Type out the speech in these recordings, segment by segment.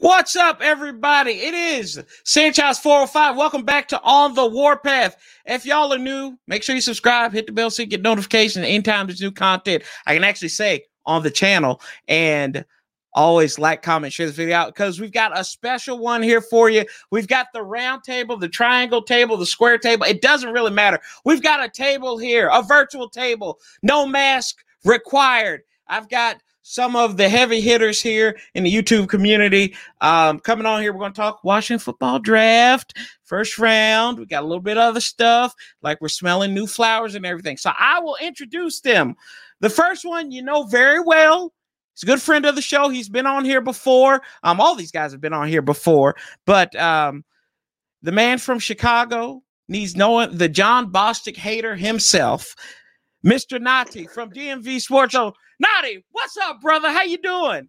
What's up, everybody? It is Sanchez 405. Welcome back to On the Warpath. If y'all are new, make sure you subscribe, hit the bell so you get notifications anytime there's new content. I can actually say on the channel and always like, comment, share this video out because we've got a special one here for you. We've got the round table, the triangle table, the square table. It doesn't really matter. We've got a table here, a virtual table, no mask required. I've got some of the heavy hitters here in the YouTube community. Um, coming on here, we're going to talk Washington football draft, first round. We got a little bit of other stuff, like we're smelling new flowers and everything. So I will introduce them. The first one, you know very well. He's a good friend of the show. He's been on here before. Um, all these guys have been on here before, but um, the man from Chicago needs knowing the Jon Bostic hater himself, Mr. Nati from DMV Sports. So Nadi, what's up, brother? How you doing?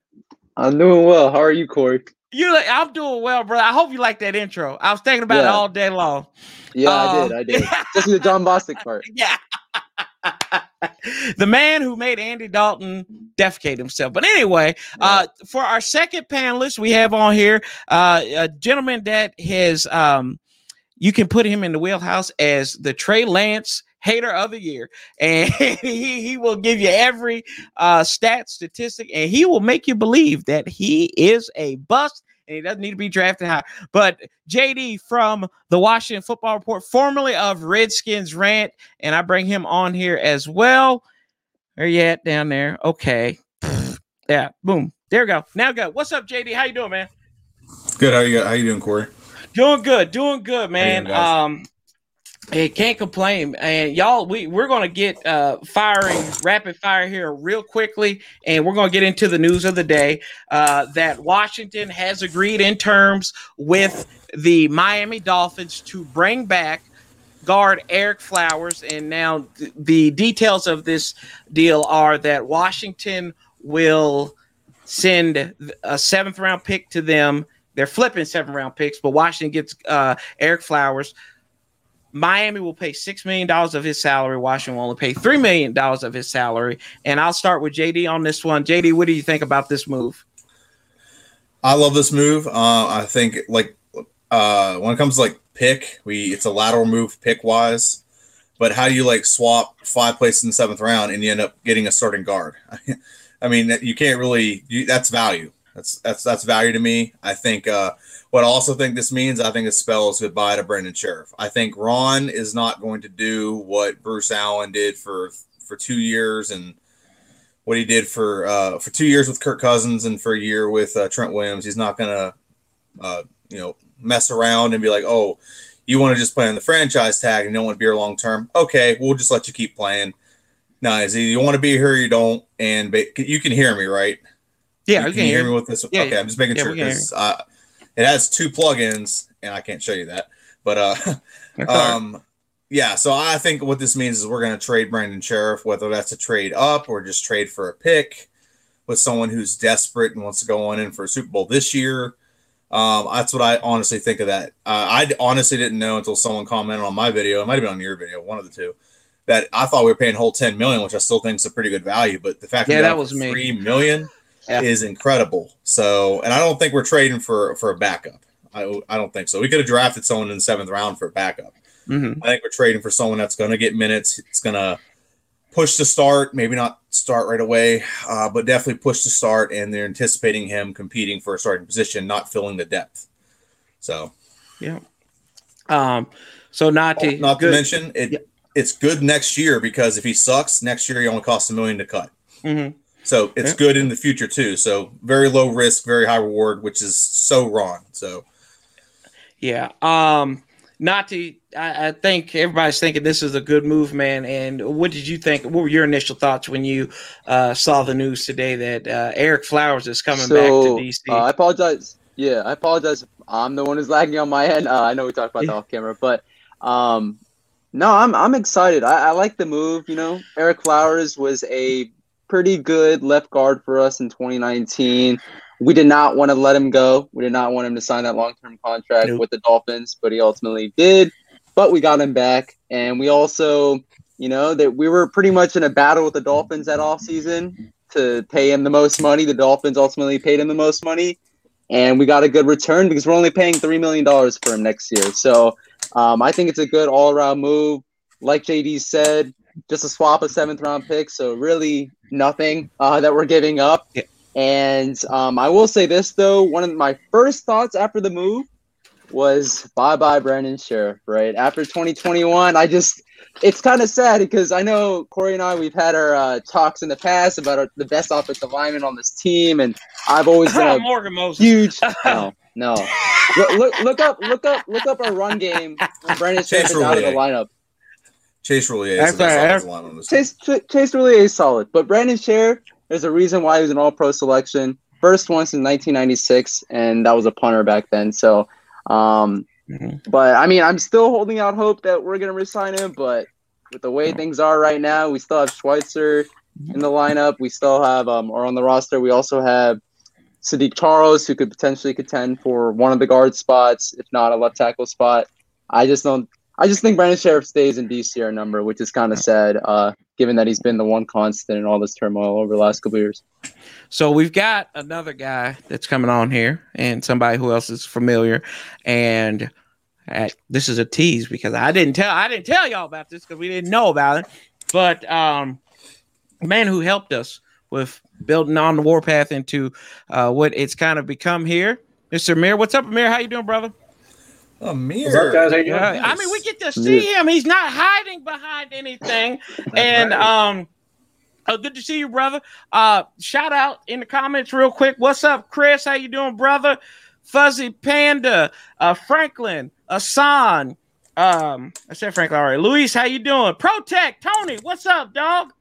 I'm doing well. How are you, Corey? You, I'm doing well, brother. I hope you like that intro. I was thinking about yeah. it all day long. Yeah, um, I did. I did. Especially the Jon Bostic part. Yeah. the man who made Andy Dalton defecate himself. But anyway, yeah. uh, for our second panelist, we have on here uh, a gentleman that has, um, you can put him in the wheelhouse as the Trey Lance hater of the year and he, he will give you every uh stat statistic and he will make you believe that he is a bust and he doesn't need to be drafted high. But jd from the washington football report formerly of redskins rant and i bring him on here as well. Where you at down there? Okay. Yeah boom. There we go. Now go. What's up jd how you doing man? Good. How you how you doing corey? Doing good doing good man. doing, um Hey, can't complain. And y'all, we, we're to get uh, firing rapid fire here real quickly. And we're to get into the news of the day uh, that Washington has agreed in terms with the Miami Dolphins to bring back guard Ereck Flowers. And now th- the details of this deal are that Washington will send a seventh round pick to them. They're flipping seven round picks, but Washington gets uh, Ereck Flowers. Miami will pay six million dollars of his salary. Washington will only pay three million dollars of his salary. And I'll start with JD on this one. JD, what do you think about this move? I love this move. Uh, I think like uh, when it comes to like pick, we it's a lateral move pick wise. But how do you like swap five places in the seventh round and you end up getting a starting guard? I mean, you can't really. You, that's value. That's that's that's value to me. I think. Uh, what I also think this means, I think it spells goodbye to Brandon Scherff. I think Ron is not going to do what Bruce Allen did for for two years and what he did for uh, for two years with Kirk Cousins and for a year with uh, Trent Williams. He's not going to uh, you know mess around and be like, oh, you want to just play on the franchise tag and you don't want to be here long term. Okay, we'll just let you keep playing. No, is you want to be here, you don't, and you can hear me, right? Yeah, you can, hear me with this. Yeah, okay, yeah. I'm just making yeah, sure because it has two plugins, and I can't show you that. But uh, um, yeah. So I think what this means is we're going to trade Brandon Scherff, whether that's a trade up or just trade for a pick with someone who's desperate and wants to go on in for a Super Bowl this year. Um, that's what I honestly think of that. Uh, I honestly didn't know until someone commented on my video. It might have been on your video, one of the two. That I thought we were paying whole ten million, which I still think is a pretty good value. But the fact yeah, that was me. three million yeah. is incredible. So, and I don't think we're trading for for a backup. I, I don't think so. We could have drafted someone in the seventh round for a backup. Mm-hmm. I think we're trading for someone that's going to get minutes. It's going to push to start, maybe not start right away, uh, but definitely push to start. And they're anticipating him competing for a starting position, not filling the depth. So, yeah. Um. So not to not good. to mention it. Yeah. It's good next year because if he sucks next year, he only costs a million to cut. Mm-hmm. So it's yeah. good in the future too. So very low risk, very high reward, which is so wrong. So yeah. Um not to I, I, think everybody's thinking this is a good move, man. And what did you think? What were your initial thoughts when you uh, saw the news today that uh, Ereck Flowers is coming so, back to DC? Uh, I apologize. Yeah, I apologize. I'm the one who's lagging on my end. Uh, I know we talked about that off camera, but um, no, I'm I'm excited. I, I like the move. You know, Ereck Flowers was a pretty good left guard for us in 2019. We did not want to let him go. We did not want him to sign that long term contract nope. with the Dolphins, but he ultimately did. But we got him back. And we also, you know, that we were pretty much in a battle with the Dolphins that offseason to pay him the most money. The Dolphins ultimately paid him the most money. and we got a good return because we're only paying three million dollars for him next year. So um, I think it's a good all around move. Like JD said, just a swap of seventh round pick, so really nothing uh, that we're giving up. Yeah. And um, I will say this though, one of my first thoughts after the move was bye bye Brandon Scherff. Right after 2021, I just it's kind of sad because I know Corey and I we've had our uh, talks in the past about our, the best offensive lineman on this team, and I've always been a Morgan Moses. huge no no look, look look up look up look up our run game when Brandon Scherff Chase is out of the lineup. Chase really is That's the best offensive lineman on this. Chase Chase really is solid, but Brandon Scherff, there's a reason why he was an All Pro selection, first one since 1996, and that was a punter back then. So, um, Mhm. but I mean, I'm still holding out hope that we're gonna resign him, but with the way things are right now, we still have Schweitzer in the lineup. We still have um, or on the roster. We also have Saahdiq Charles, who could potentially contend for one of the guard spots, if not a left tackle spot. I just don't. I just think Brandon Scherff stays in DCR number, which is kind of sad, uh, given that he's been the one constant in all this turmoil over the last couple years. So we've got another guy that's coming on here, and somebody who else is familiar. And uh, this is a tease because I didn't tell I didn't tell y'all about this because we didn't know about it. But um, man who helped us with building on the warpath into uh, what it's kind of become here, Mr. Amir. What's up, Amir? How you doing, brother? Amir. What's up, guys? How you doing? Yeah, I mean, we get to see him. He's not hiding behind anything. and right. um, oh, good to see you, brother. Uh, shout out in the comments real quick. What's up, Chris? How you doing, brother? Fuzzy Panda, uh, Franklin, Asan. Um, I said Franklin already. Luis, how you doing? Protect, Tony. What's up, dog?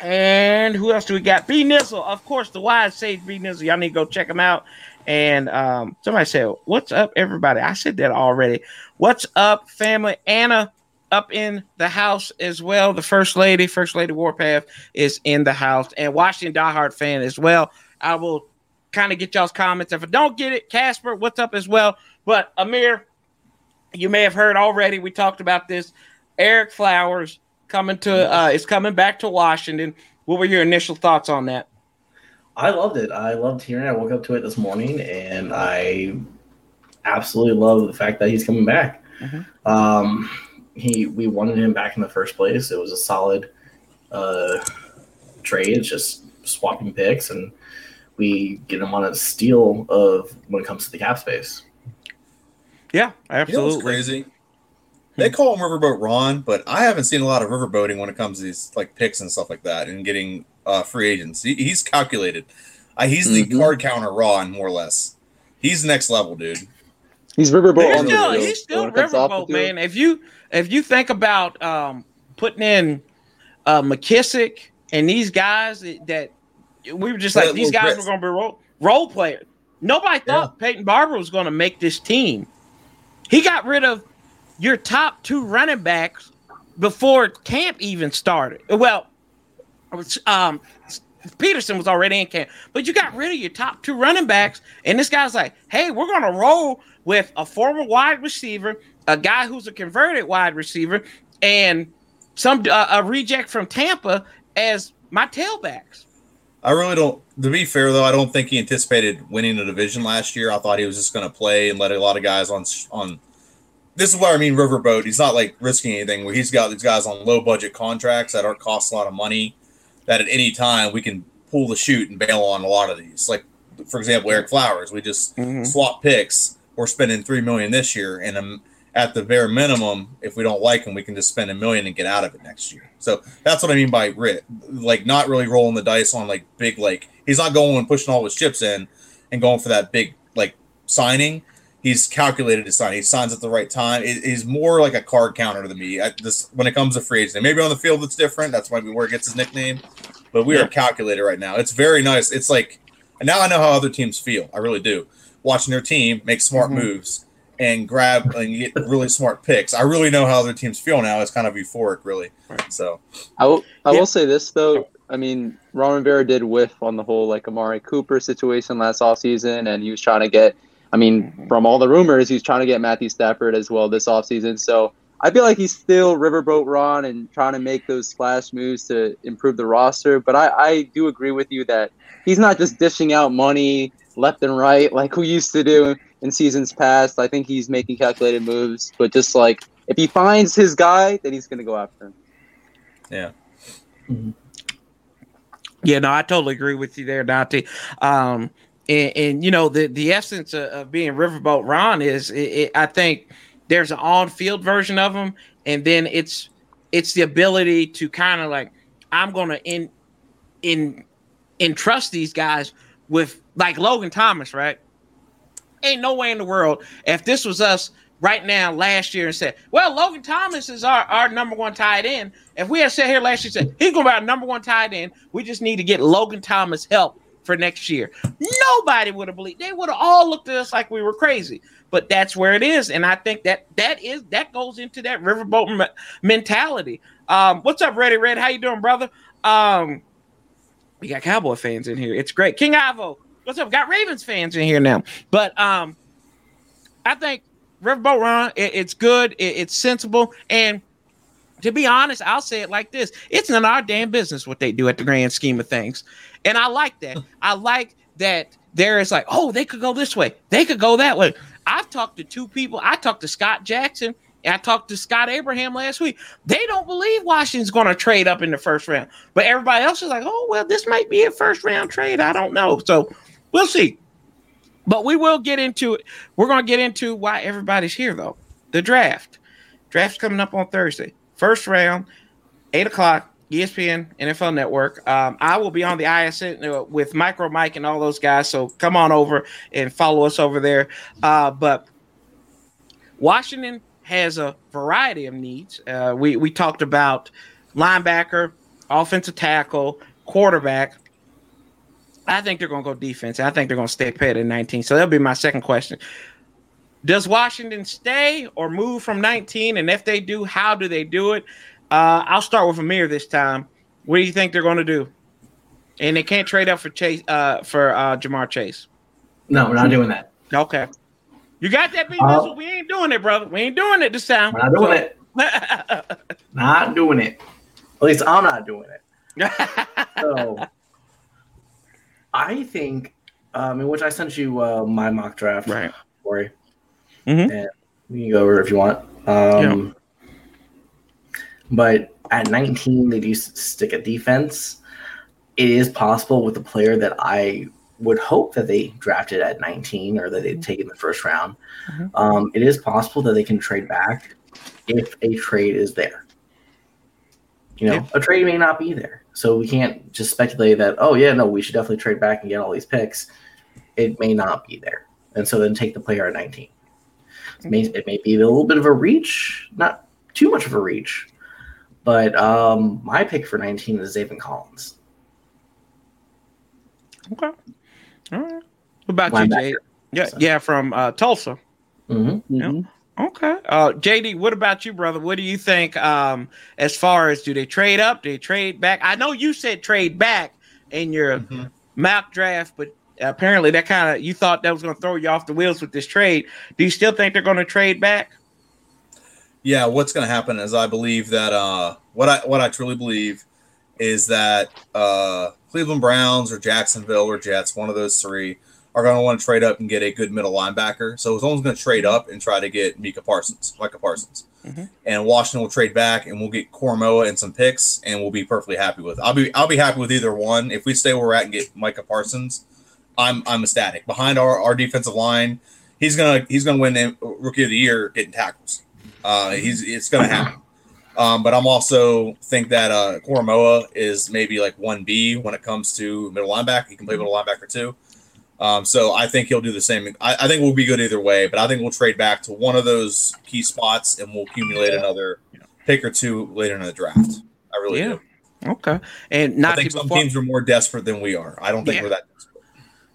And who else do we got? B Nizzle, of course, the wise sage B Nizzle. Y'all need to go check him out. And um, somebody said, "What's up, everybody?" I said that already. What's up, family? Anna up in the house as well. The first lady, first lady Warpath, is in the house, and Washington diehard fan as well. I will kind of get y'all's comments. If I don't get it, Casper, what's up as well? But Amir, you may have heard already. We talked about this. Ereck Flowers coming to uh, is coming back to Washington. What were your initial thoughts on that? I loved it. I loved hearing. it. I woke up to it this morning, and I absolutely love the fact that he's coming back. Mhm. Um, he we wanted him back in the first place. It was a solid uh, trade. It's just swapping picks, and we get him on a steal of when it comes to the cap space. Yeah, You know absolutely. what's crazy? They call him Riverboat Ron, but I haven't seen a lot of riverboating when it comes to these like picks and stuff like that, and getting uh, free agents. He, he's calculated. Uh, he's the Mhm. card counter raw and more or less. He's next level, dude. He's Riverboat He's on the still, he's still When it comes off the riverboat, man. If you if you think about um, putting in uh, McKissic and these guys that, that we were just Yeah, like these guys Chris. were going to be role role players. Nobody thought Peyton Barber was going to make this team. He got rid of your top two running backs before camp even started. Well, it was, um, Peterson was already in camp, but you got rid of your top two running backs, and this guy's like, "Hey, we're gonna roll with a former wide receiver, a guy who's a converted wide receiver, and some uh, a reject from Tampa as my tailbacks." I really don't. To be fair, though, I don't think he anticipated winning the division last year. I thought he was just going to play and let a lot of guys on on. This is what I mean, riverboat. He's not like risking anything. Where he's got these guys on low budget contracts that aren't cost a lot of money. That at any time we can pull the chute and bail on a lot of these. Like for example, Ereck Flowers. We just Mhm. swap picks. We're spending three million this year, and um, at the bare minimum, if we don't like him, we can just spend a million and get out of it next year. So that's what I mean by like not really rolling the dice on like big like he's not going and pushing all his chips in and going for that big like signing. He's calculated to sign. He signs at the right time. It- he's more like a card counter to me. At this when it comes to free agency, maybe on the field it's different. That's maybe where it gets his nickname. But we Yeah. are calculated right now. It's very nice. It's like now I know how other teams feel. I really do. Watching their team make smart Mhm. moves and grab and get really smart picks. I really know how other teams feel now. It's kind of euphoric, really. So I will. I Yeah. will say this though. I mean, Ron Rivera did whiff on the whole like Amari Cooper situation last offseason, and he was trying to get. I mean, from all the rumors, he's trying to get Matthew Stafford as well this offseason. So I feel like he's still riverboat Ron and trying to make those splash moves to improve the roster. But I, I do agree with you that he's not just dishing out money left and right like we used to do in seasons past. I think he's making calculated moves, but just like if he finds his guy, then he's gonna go after him. Yeah. Yeah, no, I totally agree with you there, Dante. Um, and, and you know the the essence of, of being Riverboat Ron is, it, it, I think there's an on field version of him, and then it's it's the ability to kind of like I'm gonna in in entrust these guys with like Logan Thomas, right? Ain't no way in the world if this was us right now last year and said, well, Logan Thomas is our, our number one tight end. If we had sat here last year and said, he's going to be our number one tight end, we just need to get Logan Thomas help for next year. Nobody would have believed. They would have all looked at us like we were crazy. But that's where it is, and I think that that is that goes into that riverboat me- mentality. Um, what's up, Ready Red? How you doing, brother? Um, we got Cowboy fans in here. It's great. King Ivo, what's up? Got Ravens fans in here now. But um, I think Riverboat Ron, it, it's good, it, it's sensible, and to be honest, I'll say it like this: it's none of our damn business what they do at the grand scheme of things, and I like that. I like that there is like, oh, they could go this way, they could go that way. I've talked to two people. I talked to Scott Jackson. And I talked to Scott Abraham last week. They don't believe Washington's going to trade up in the first round, but everybody else is like, "Oh well, this might be a first round trade." I don't know, so we'll see. But we will get into it. We're going to get into why everybody's here, though. The draft. Draft's coming up on Thursday. First round, 8 o'clock, ESPN, NFL Network. Um, I will be on the ISN uh, with Micro Mike and all those guys. So come on over and follow us over there. Uh, but Washington has a variety of needs. Uh, we, we talked about linebacker, offensive tackle, quarterback. I think they're going to go defense. I think they're going to stay pet at 19. So that'll be my second question. Does Washington stay or move from 19? And if they do, how do they do it? Uh, I'll start with Amir this time. What do you think they're going to do? And they can't trade up for Chase uh, for uh, Ja'Marr Chase. No, we're not doing that. Okay, you got that, B. Uh, we ain't doing it, brother. We ain't doing it this time. We're not doing it. Not doing it. At least I'm not doing it. So I think, um, in which I sent you uh, my mock draft, right. Corey. Mhm. And we can go over if you want. Um, But at 19, they do stick at defense. It is possible with a player that I would hope that they drafted at 19 or that they'd take in the first round. Mhm. Um, it is possible that they can trade back if a trade is there. You know, Yeah. a trade may not be there. So we can't just speculate that, oh, yeah, no, we should definitely trade back and get all these picks. It may not be there. And so then take the player at 19. It may, it may be a little bit of a reach, not too much of a reach. But um, my pick for 19 is Zaven Collins. Okay. All right. What about you, Jay? Yeah, So- yeah, from uh, Tulsa. Mm-hmm. Mhm. Okay. Uh, JD, what about you, brother? What do you think um, as far as do they trade up? Do they trade back? I know you said trade back in your Mhm. mock draft, but apparently that kind of you thought that was going to throw you off the wheels with this trade. Do you still think they're going to trade back? Yeah, what's going to happen is I believe that uh, what I what I truly believe is that uh, Cleveland Browns or Jacksonville or Jets, one of those three, are going to want to trade up and get a good middle linebacker. So it's someone's going to trade up and try to get Micah Parsons, Micah Parsons, Mhm. and Washington will trade back and we'll get Koramoah and some picks, and we'll be perfectly happy with. I'll be I'll be happy with either one. If we stay where we're at and get Micah Parsons, I'm I'm ecstatic. Behind our, our defensive line, he's gonna he's gonna win the rookie of the year getting tackles. Uh, he's it's gonna happen. Um, but I'm also think that uh, Koramoah is maybe like one B when it comes to middle linebacker. He can play middle linebacker too. Um, so I think he'll do the same. I, I think we'll be good either way, but I think we'll trade back to one of those key spots and we'll accumulate another pick or two later in the draft. I really Yeah. do. Okay. And I not think some before, teams are more desperate than we are. I don't think Yeah. we're that desperate.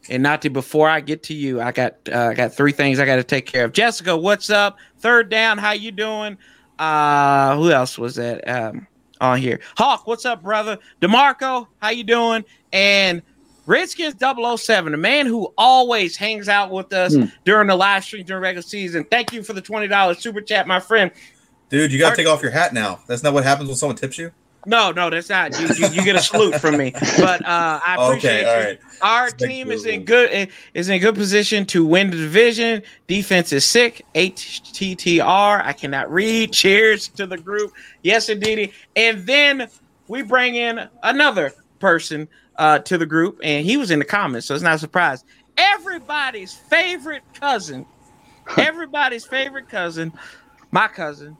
And not to before I get to you, I got uh, I got three things I got to take care of. Jessica, what's up? Third down, how you doing? Uh, who else was that um, on here? Hawk, what's up, brother? Demarco, how you doing? And Redskins 007, the man who always hangs out with us Hmm. during the live stream during regular season. Thank you for the twenty dollars super chat, my friend. Dude, you got Are- to take off your hat now. That's not what happens when someone tips you. No, no, that's not. You, you, you get a salute from me. But uh, I appreciate Okay, all you. right. Our Respect team your is in good is in good position to win the division. Defense is sick. HTTR. I cannot read. Cheers to the group. Yes, indeed. And then we bring in another person uh, to the group, and he was in the comments, so it's not a surprise. Everybody's favorite cousin. Everybody's favorite cousin. My cousin.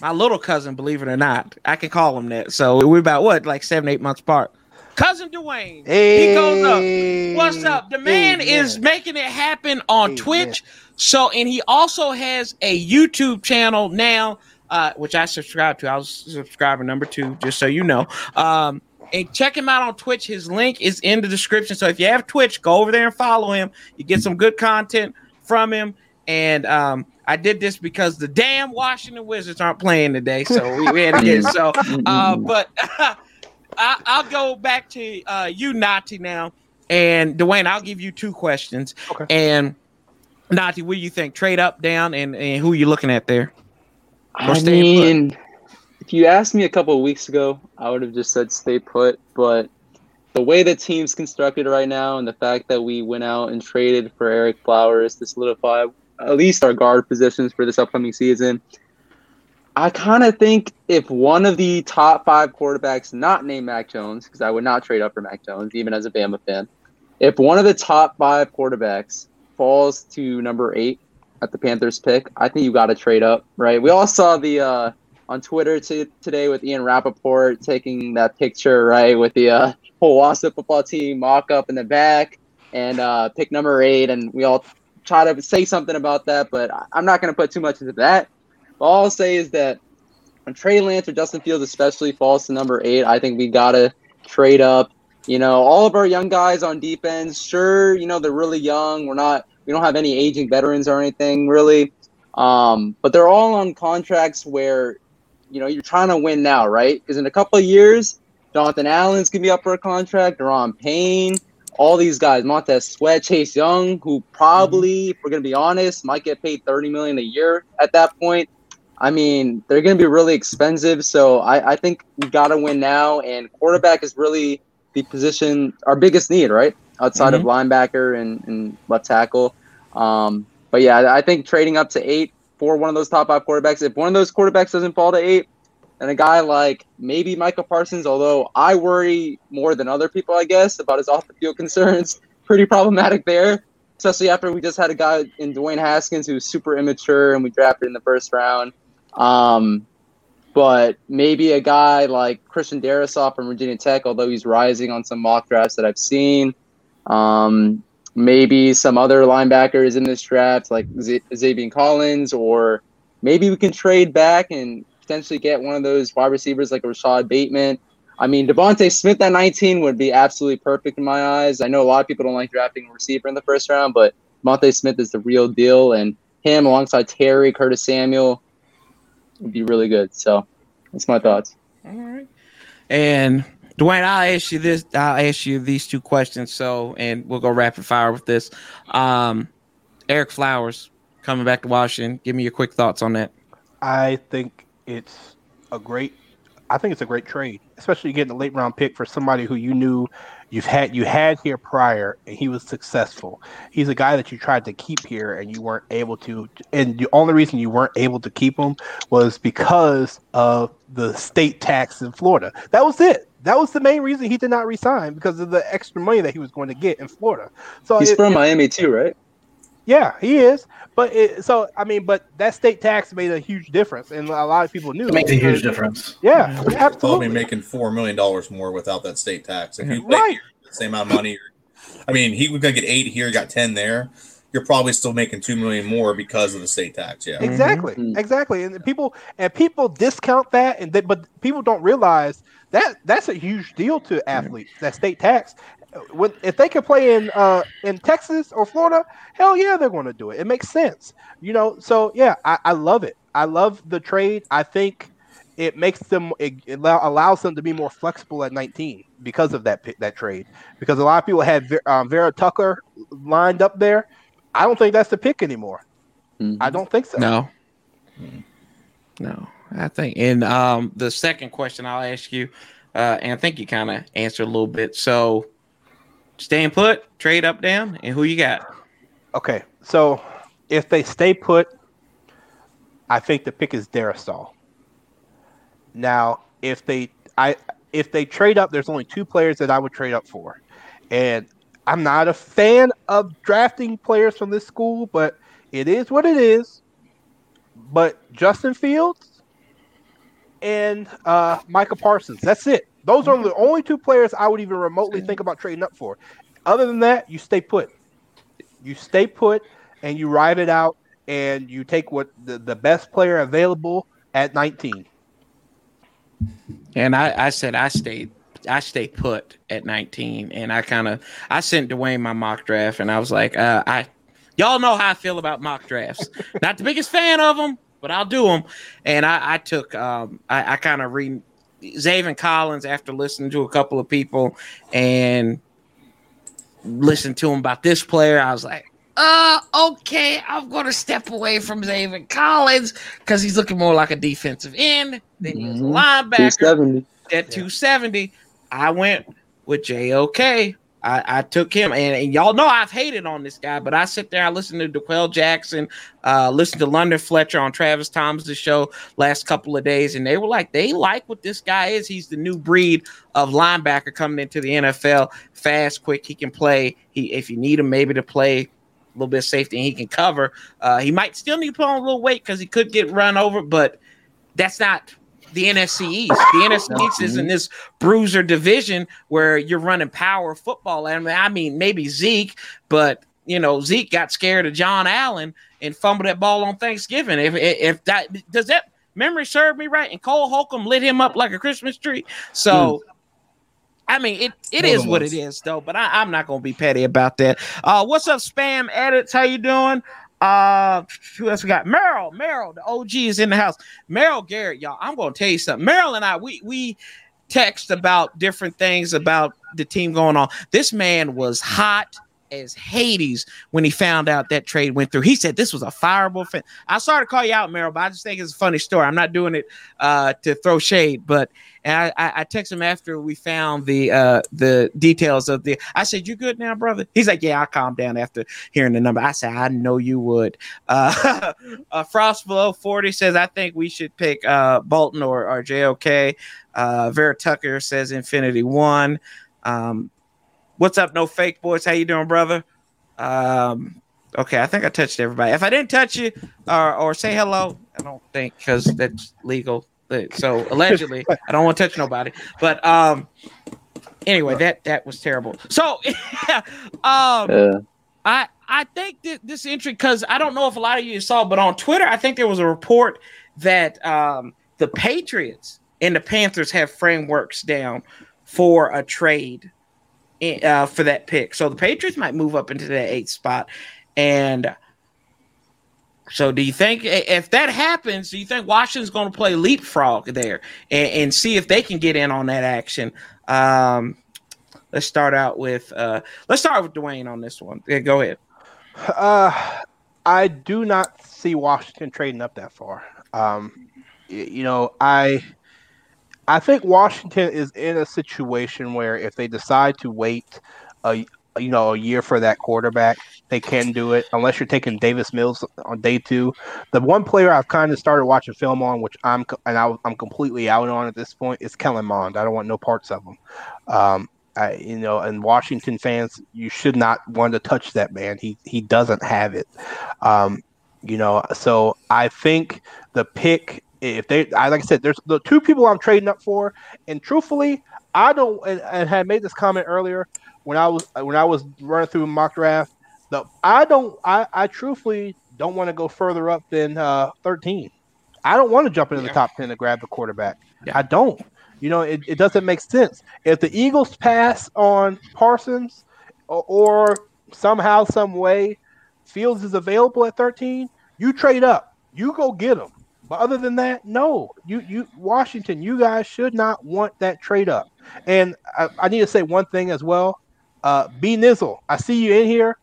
My little cousin, believe it or not. I can call him that. So we're about what, like seven, eight months apart. Cousin Dwayne. He goes up. What's up? The man is making it happen on Amen. Twitch. So, and he also has a YouTube channel now, uh, which I subscribe to. I was subscriber number two, just so you know. Um, and check him out on Twitch. His link is in the description. So if you have Twitch, go over there and follow him. You get some good content from him. And um, I did this because the damn Washington Wizards aren't playing today, so we, we had to get. So, uh, but I, I'll go back to uh, you, Nati, now. And Dwayne, I'll give you two questions. Okay. And Nati, what do you think? Trade up, down, and, and who you looking at there? I stay put. mean, if you asked me a couple of weeks ago, I would have just said stay put. But the way the team's constructed right now, and the fact that we went out and traded for Ereck Flowers to solidify at least our guard positions for this upcoming season, I kind of think if one of the top five quarterbacks, not named Mac Jones, because I would not trade up for Mac Jones, even as a Bama fan, if one of the top five quarterbacks falls to number eight at the Panthers pick, I think you got to trade up, right? We all saw the uh, on Twitter t- today with Ian Rapoport taking that picture, right, with the uh, whole Wassa football team mock up in the back and uh, pick number eight, and we all try to say something about that, but I'm not going to put too much into that. All I'll say is that when Trey Lance or Justin Fields especially falls to number eight, I think we gotta trade up. You know, all of our young guys on defense, sure, you know, they're really young. We're not we don't have any aging veterans or anything really. Um, but they're all on contracts where, you know, you're trying to win now, right? Because in a couple of years, Jonathan Allen's gonna be up for a contract, Daron Payne, all these guys, Montez Sweat, Chase Young, who probably, if we're gonna be honest, might get paid 30 million a year at that point. I mean, they're going to be really expensive. So I, I think we got to win now. And quarterback is really the position, our biggest need, right? Outside of linebacker and, and left tackle. Um, but yeah, I think trading up to eight for one of those top five quarterbacks, if one of those quarterbacks doesn't fall to eight, then a guy like maybe Michael Parsons, although I worry more than other people, I guess, about his off the field concerns, pretty problematic there. Especially after we just had a guy in Dwayne Haskins who's super immature and we drafted in the first round. Um, but maybe a guy like Christian Darrisaw from Virginia Tech, although he's rising on some mock drafts that I've seen. Um, maybe some other linebackers in this draft, like Z- Collins, or maybe we can trade back and potentially get one of those wide receivers like a Rashod Bateman. I mean, DeVonta Smith at 19 would be absolutely perfect in my eyes. I know a lot of people don't like drafting a receiver in the first round, but DeVonta Smith is the real deal, and him alongside Terry, Curtis Samuel would be really good. So that's my thoughts. All right. And Dwayne, I'll ask you this. I'll ask you these two questions. So, and we'll go rapid fire with this. Um, Ereck Flowers coming back to Washington. Give me your quick thoughts on that. I think it's a great. I think it's a great trade, especially getting a late round pick for somebody who you knew you've had you had here prior, and he was successful. He's a guy that you tried to keep here, and you weren't able to. And the only reason you weren't able to keep him was because of the state tax in Florida. That was it. That was the main reason he did not resign because of the extra money that he was going to get in Florida. So He's it- from Miami too, right? Yeah, he is. But it, so I mean, but that state tax made a huge difference, and a lot of people knew. It makes a huge difference. Yeah, absolutely. Probably absolutely. making four million dollars more without that state tax. If you Right. right. the same amount of money, I mean, he was gonna get eight here, got ten there. You're probably still making two million more because of the state tax. Yeah. Exactly, Mhm. exactly, and people and people discount that, and they, but people don't realize that that's a huge deal to athletes. That state tax, when if they can play in uh in Texas or Florida, hell yeah, they're going to do it. It makes sense, you know. So yeah, I, I love it. I love the trade. I think it makes them it, it allow, allows them to be more flexible at 19 because of that that trade. Because a lot of people had um, Vera Tucker lined up there. I don't think that's the pick anymore. Mhm. I don't think so. No. No. I think. And um, the second question I'll ask you, uh, and I think you kind of answered a little bit. So, staying put, trade up, down, and who you got? Okay, so if they stay put, I think the pick is Darrisaw. Now, if they I if they trade up, there's only two players that I would trade up for, and I'm not a fan of drafting players from this school, but it is what it is. But Justin Fields and uh, Micah Parsons, that's it. Those are the only two players I would even remotely think about trading up for. Other than that, you stay put. You stay put and you ride it out and you take what the, the best player available at 19. And I, I said I stayed I stayed put at 19 and I kind of I sent Dwayne my mock draft and I was like uh, I y'all know how I feel about mock drafts. Not the biggest fan of them, but I'll do them. And I, I took um I, I kind of read Zaven Collins after listening to a couple of people and listened to him about this player. I was like, uh, okay, I'm going to step away from Zaven Collins because he's looking more like a defensive end than he's a Mhm. linebacker 270. at 270. I went with JOK. I, I took him, and, and y'all know I've hated on this guy, but I sit there, I listen to D'Qwell Jackson, uh, listen to London Fletcher on Travis Thomas' show last couple of days, and they were like, they like what this guy is. He's the new breed of linebacker coming into the NFL. Fast, quick, he can play. He if you need him maybe to play a little bit of safety and he can cover. Uh, he might still need to put on a little weight because he could get run over, but that's not the NFC East. The NFC East is in this bruiser division where you're running power football. And I mean, maybe Zeke, but you know, Zeke got scared of John Allen and fumbled that ball on Thanksgiving. If if that does that memory serve me right, and Cole Holcomb lit him up like a Christmas tree. So. I mean, it, it More is what it is, though. But I, I'm not gonna be petty about that. Uh, what's up, spam edits? How you doing? Uh, who else we got? Merrill, Merrill, the OG is in the house. Merrill Garrett, y'all. I'm gonna tell you something. Merrill and I, we we text about different things about the team going on. This man was hot as Hades when he found out that trade went through. He said this was a fireable thing. I sorry to call you out, Merrill, but I just think it's a funny story. I'm not doing it uh, to throw shade, but I, I, I texted him after we found the uh, the details of the. I said, "You good now, brother?" He's like, "Yeah, I calmed down after hearing the number." I said, "I know you would." Uh, uh, Frost below forty says, "I think we should pick uh, Bolton or, or JOK." Uh, Vera Tucker says, "Infinity One." Um, what's up, no fake boys? How you doing, brother? Um, okay, I think I touched everybody. If I didn't touch you or, or say hello, I don't think because that's legal. So allegedly, I don't want to touch nobody. But um, anyway, that that was terrible. So um, Yeah. I I think that this entry because I don't know if a lot of you saw, but on Twitter, I think there was a report that um, the Patriots and the Panthers have frameworks down for a trade uh, for that pick. So the Patriots might move up into that eighth spot. And so, do you think if that happens, do you think Washington's going to play leapfrog there and, and see if they can get in on that action? Um, let's start out with uh, let's start with Dwayne on this one. Yeah, go ahead. Uh, I do not see Washington trading up that far. Um, you know, I I think Washington is in a situation where if they decide to wait a you know a year for that quarterback, they can do it. Unless you're taking Davis Mills on day two. The one player I've kind of started watching film on, which I'm and I, I'm completely out on at this point, is Kellen Mond. I don't want no parts of him. Um, I, you know, and Washington fans, you should not want to touch that man. He he doesn't have it. Um, you know, so I think the pick, if they, I like I said, there's the two people I'm trading up for, and truthfully, I don't, and, and had made this comment earlier when I was when I was running through mock draft. The I don't, I I truthfully don't want to go further up than uh, 13. I don't want to jump into Yeah. the top 10 to grab the quarterback. Yeah. I don't. You know, it, it doesn't make sense. If the Eagles pass on Parsons or, or somehow, some way, Fields is available at 13, you trade up. You go get him. But other than that, no. You you Washington, you guys should not want that trade up. And I, I need to say one thing as well. Uh, B Nizzle, I see you in here.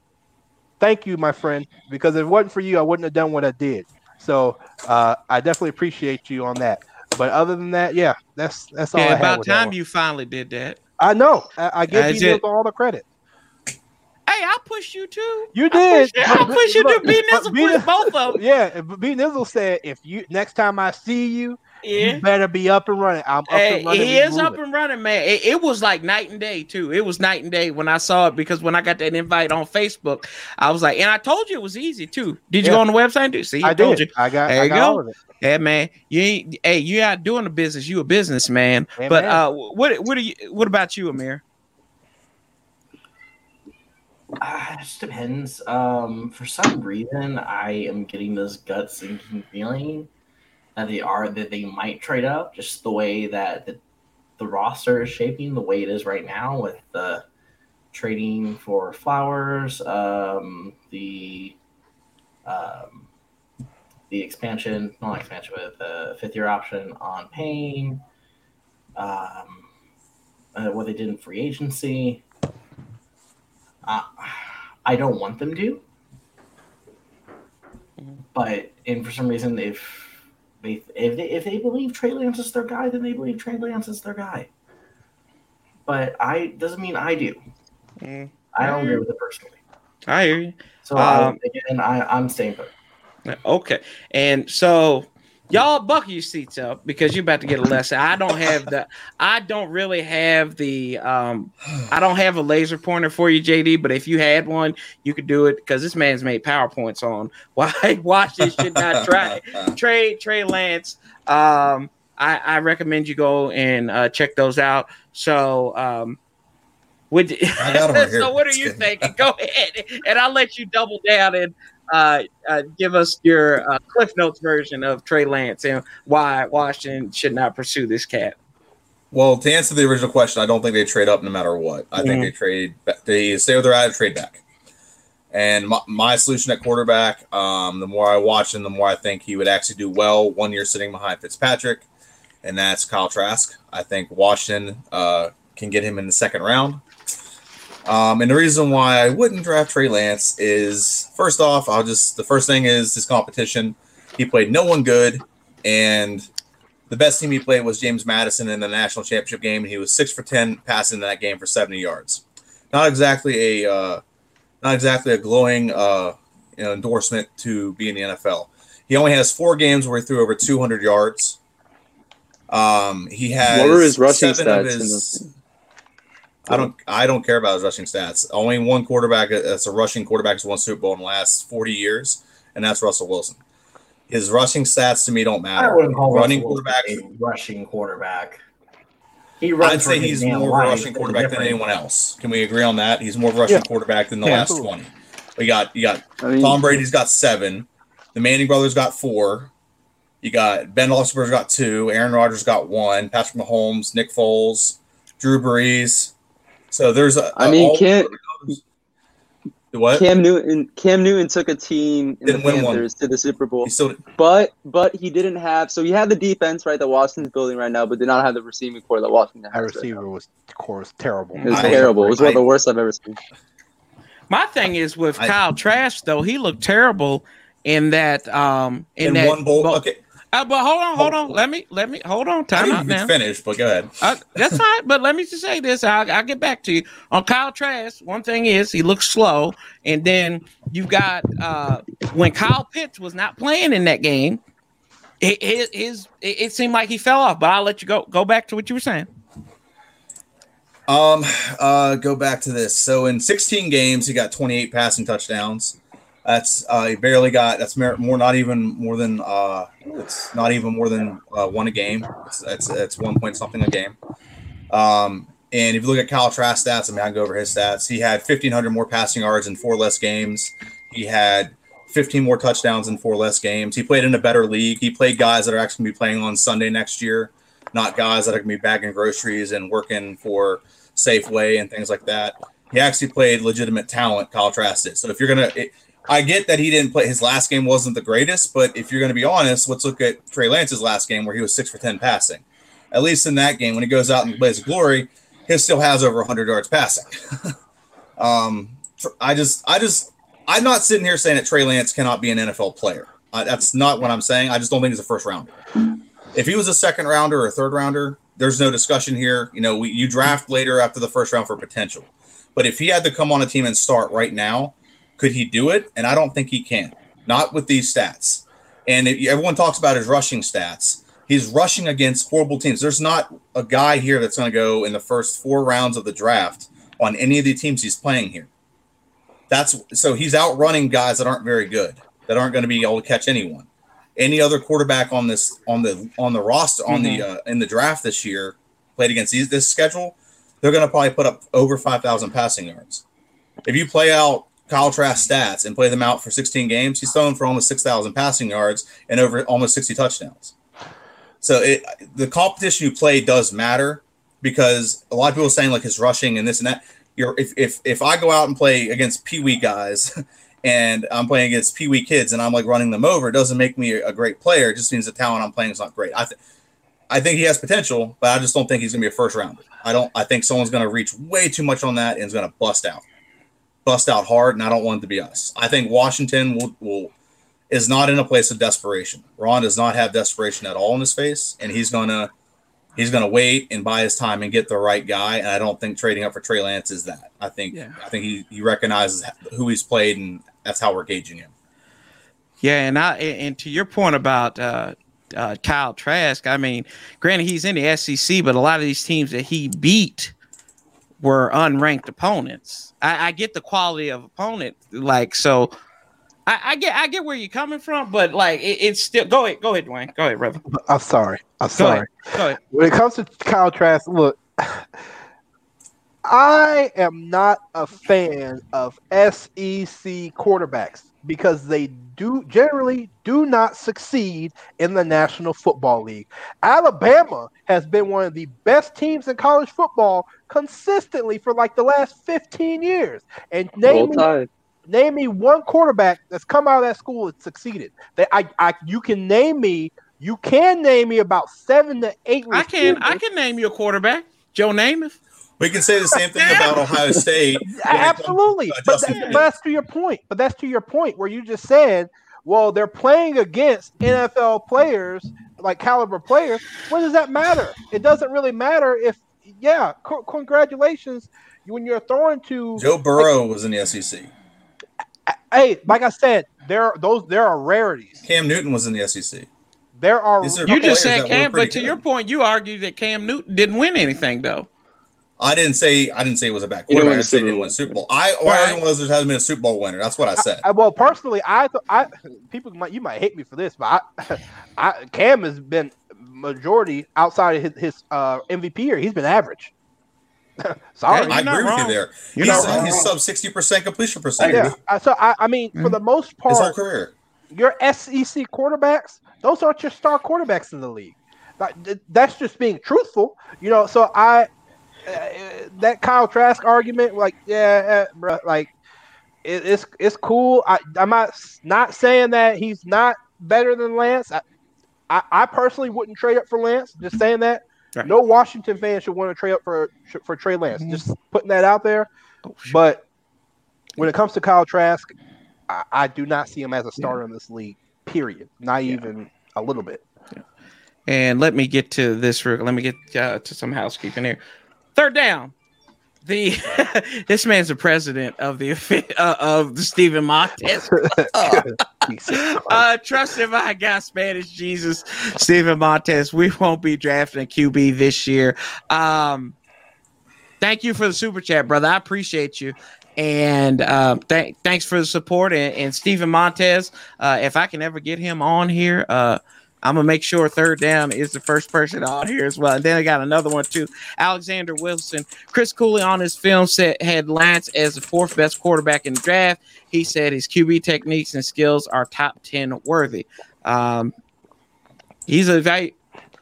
Thank you, my friend, because if it wasn't for you, I wouldn't have done what I did. So uh, I definitely appreciate you on that. But other than that, yeah, that's that's all. I Yeah, about time you finally did that. I know. I, I give That's you all the credit. I pushed you too. You I did. pushed, I pushed you to Look, be but Nizzle B- pushed both of them. Yeah, B Nizzle said if you next time I see you, Yeah. you better be up and running. I'm up Hey, and running. he is up and running, man. It, it was like night and day too. It was night and day when I saw it because when I got that invite on Facebook, I was like, and I told you it was easy too. Did you Yeah. go on the website? and do? See, I, I told did. you. I got. There I you got go. all of it. Yeah, man. You ain't. Hey, you out doing the business. You a businessman. Amen. But uh, what what are you? What about you, Amir? Uh, it just depends. Um, for some reason, I am getting this gut sinking feeling that they are that they might trade up. Just the way that the, the roster is shaping, the way it is right now, with the trading for flowers, um, the um, the expansion, not expansion, but the fifth year option on Payne, um, uh, what they did in free agency. Uh, I don't want them to, but and for some reason, if they if they if they believe Trey Lance is their guy, then they believe Trey Lance is their guy. But I doesn't mean I do. Mm, I don't agree with it personally. I hear you. So Um, again, I, I'm staying put. Okay. And so y'all buckle your seats up because you're about to get a lesson. I don't have the I don't really have the um I don't have a laser pointer for you, JD, but if you had one, you could do it because this man's made PowerPoints on why watch this shit not try Trey Trey Lance. Um I, I recommend you go and uh, check those out. So um would I got 'em right here. so what are you thinking? Go ahead and I'll let you double down and uh, uh, give us your uh, Cliff Notes version of Trey Lance and why Washington should not pursue this cat. Well, to answer the original question, I don't think they trade up no matter what. I think Mhm. they trade, they stay where they're at, and trade back. And my, my solution at quarterback, um, the more I watch him, the more I think he would actually do well one year sitting behind Fitzpatrick, and that's Kyle Trask. I think Washington uh, can get him in the second round. Um, and the reason why I wouldn't draft Trey Lance is first off, I'll just the first thing is his competition. He played no one good, and the best team he played was James Madison in the national championship game, and he was six for ten passing in that game for seventy yards. Not exactly a uh, not exactly a glowing uh, you know, endorsement to be in the NFL. He only has four games where he threw over two hundred yards. Um, he has What were his rushing stats in his-? I don't. I don't care about his rushing stats. Only one quarterback uh, that's a rushing quarterback has won Super Bowl in the last forty years, and that's Russell Wilson. His rushing stats to me don't matter. I wouldn't call Running Russell quarterback. a rushing quarterback. He runs I'd say he's more of a life. rushing quarterback than anyone else. Can we agree on that? He's more of a rushing Yeah. quarterback than the Yeah, last absolutely. twenty. We got you got I mean, Tom Brady's got seven. The Manning brothers got four. You got Ben Roethlisberger's got two. Aaron Rodgers got one. Patrick Mahomes, Nick Foles, Drew Brees. So there's a. I mean, all- Cam- what? Cam Newton. Cam Newton took a team in Didn't the. Panthers to the Super Bowl, He but but he didn't have. So he had the defense right that Washington's building right now, but did not have the receiving core that Washington That has. right receiver was, of course, terrible. It was I- terrible. It was one of the worst I've ever seen. My thing is with I- Kyle Trask though, he looked terrible in that um in, in that one bowl. but, okay, uh, but hold on, hold on. Let me let me hold on. Time out now. finish, but go ahead. Uh, that's fine, but let me just say this. I'll, I'll get back to you on Kyle Trask. One thing is he looks slow, and then you've got uh, when Kyle Pitts was not playing in that game, hi- his, his it it seemed like he fell off. But I'll let you go. Go back to what you were saying. Um, uh, go back to this. So in 16 games, he got 28 passing touchdowns. That's uh, barely got. That's more, not even more than. Uh, it's not even more than uh, one a game. It's it's, it's one point something a game. Um, and if you look at Kyle Trask stats, I mean, I can go over his stats. He had 1,500 more passing yards in four less games. He had 15 more touchdowns in four less games. He played in a better league. He played guys that are actually going to be playing on Sunday next year, not guys that are going to be bagging groceries and working for Safeway and things like that. He actually played legitimate talent, Kyle Trask did. So if you're going to, I get that he didn't play, his last game wasn't the greatest, but if you're going to be honest, let's look at Trey Lance's last game where he was six for 10 passing. At least in that game, when he goes out and plays of glory, he still has over 100 yards passing. um, I just, I just, I'm not sitting here saying that Trey Lance cannot be an NFL player. Uh, that's not what I'm saying. I just don't think he's a first rounder. If he was a second rounder or a third rounder, there's no discussion here. You know, we, you draft later after the first round for potential. But if he had to come on a team and start right now, could he do it? And I don't think he can. Not with these stats. And if, everyone talks about his rushing stats. He's rushing against horrible teams. There's not a guy here that's going to go in the first four rounds of the draft on any of the teams he's playing here. That's so he's outrunning guys that aren't very good, that aren't going to be able to catch anyone. Any other quarterback on this on the on the roster on the uh, in the draft this year played against these, this schedule, they're going to probably put up over five thousand passing yards. If you play out Kyle Trask stats and play them out for 16 games, he's thrown for almost 6,000 passing yards and over almost 60 touchdowns. So it, the competition you play does matter because a lot of people are saying like his rushing and this and that. You're if if if I go out and play against Pee Wee guys and I'm playing against Pee Wee kids and I'm like running them over, it doesn't make me a great player. It just means the talent I'm playing is not great. I I think he has potential, but I just don't think he's gonna be a first rounder. I don't. I think someone's gonna reach way too much on that and is gonna bust out, bust out hard, and I don't want it to be us. I think Washington will will is not in a place of desperation. Ron does not have desperation at all in his face, and he's gonna he's gonna wait and buy his time and get the right guy. And I don't think trading up for Trey Lance is that. I think Yeah. I think he he recognizes who he's played, and that's how we're gauging him. Yeah, and I and and to your point about uh, uh, Kyle Trask, I mean, granted he's in the SEC, but a lot of these teams that he beat were unranked opponents. I, I get the quality of opponent, like so. I, I get I get where you're coming from, but like it, it's still go ahead, go ahead, Dwayne, go ahead, go I'm sorry. I'm ahead, sorry. go ahead. When it comes to Trask, look, I am not a fan of SEC quarterbacks because they do generally do not succeed in the National Football League. Alabama has been one of the best teams in college football consistently for like the last 15 years. And name me name me one quarterback that's come out of that school and succeeded. That I, I you can name me you can name me about seven to eight. I can I can name you a quarterback, Joe Namath. We can say the same thing about Ohio State. when comes Absolutely, uh, but, that, but that's to your point. But that's to your point where you just said, well, they're playing against NFL players, like caliber players. What does that matter? It doesn't really matter if, yeah, co- congratulations when you're throwing to. Joe Burrow was in the SEC. Hey, like I said, there are those. There are rarities. Cam Newton was in the SEC. There are. Are You just said Cam, but to good. your point, you argued that Cam Newton didn't win anything though. I didn't say I didn't say it was a bad You didn't quarterback. I said he Super didn't Bowl. win a Super Bowl. I my Right. argument was there hasn't been a Super Bowl winner. That's what I said. I, well, personally, I, th- I people might you might hate me for this, but I, I Cam has been majority outside of his, his uh, MVP year. He's been average. Sorry, Yeah, I you're not agree with you there. You're He's, not wrong. he's sub sixty percent completion percentage yeah. Uh, So I, I mean, for the most part, his whole part, career. your SEC quarterbacks, those aren't your star quarterbacks in the league. Like, That's just being truthful, you know. So I, uh, that Kyle Trask argument, like, yeah, uh, bro, like, it, it's it's cool. I, I'm not not saying that he's not better than Lance. I, I, I personally wouldn't trade up for Lance. Just saying that. Right. No Washington fan should want to trade up for for Trey Lance. Mhm. Just putting that out there. Oh. But when it comes to Kyle Trask, I, I do not see him as a starter in this league. Period. Not Yeah. even a little bit. And let me get to this. Let me get uh, to some housekeeping here. Third down. The this man's the president of the uh, of the Stephen Montez. uh, trusted by God, Spanish Jesus, Stephen Montez. We won't be drafting a QB this year. Um, thank you for the super chat, brother. I appreciate you. And um, th- thanks for the support. And, and Stephen Montez, uh, if I can ever get him on here, uh, I'm gonna make sure third down is the first person on here as well. And then I got another one too. Alexander Wilson, Chris Cooley on his film set had Lance as the fourth best quarterback in the draft. He said his QB techniques and skills are top ten worthy. Um, he's a.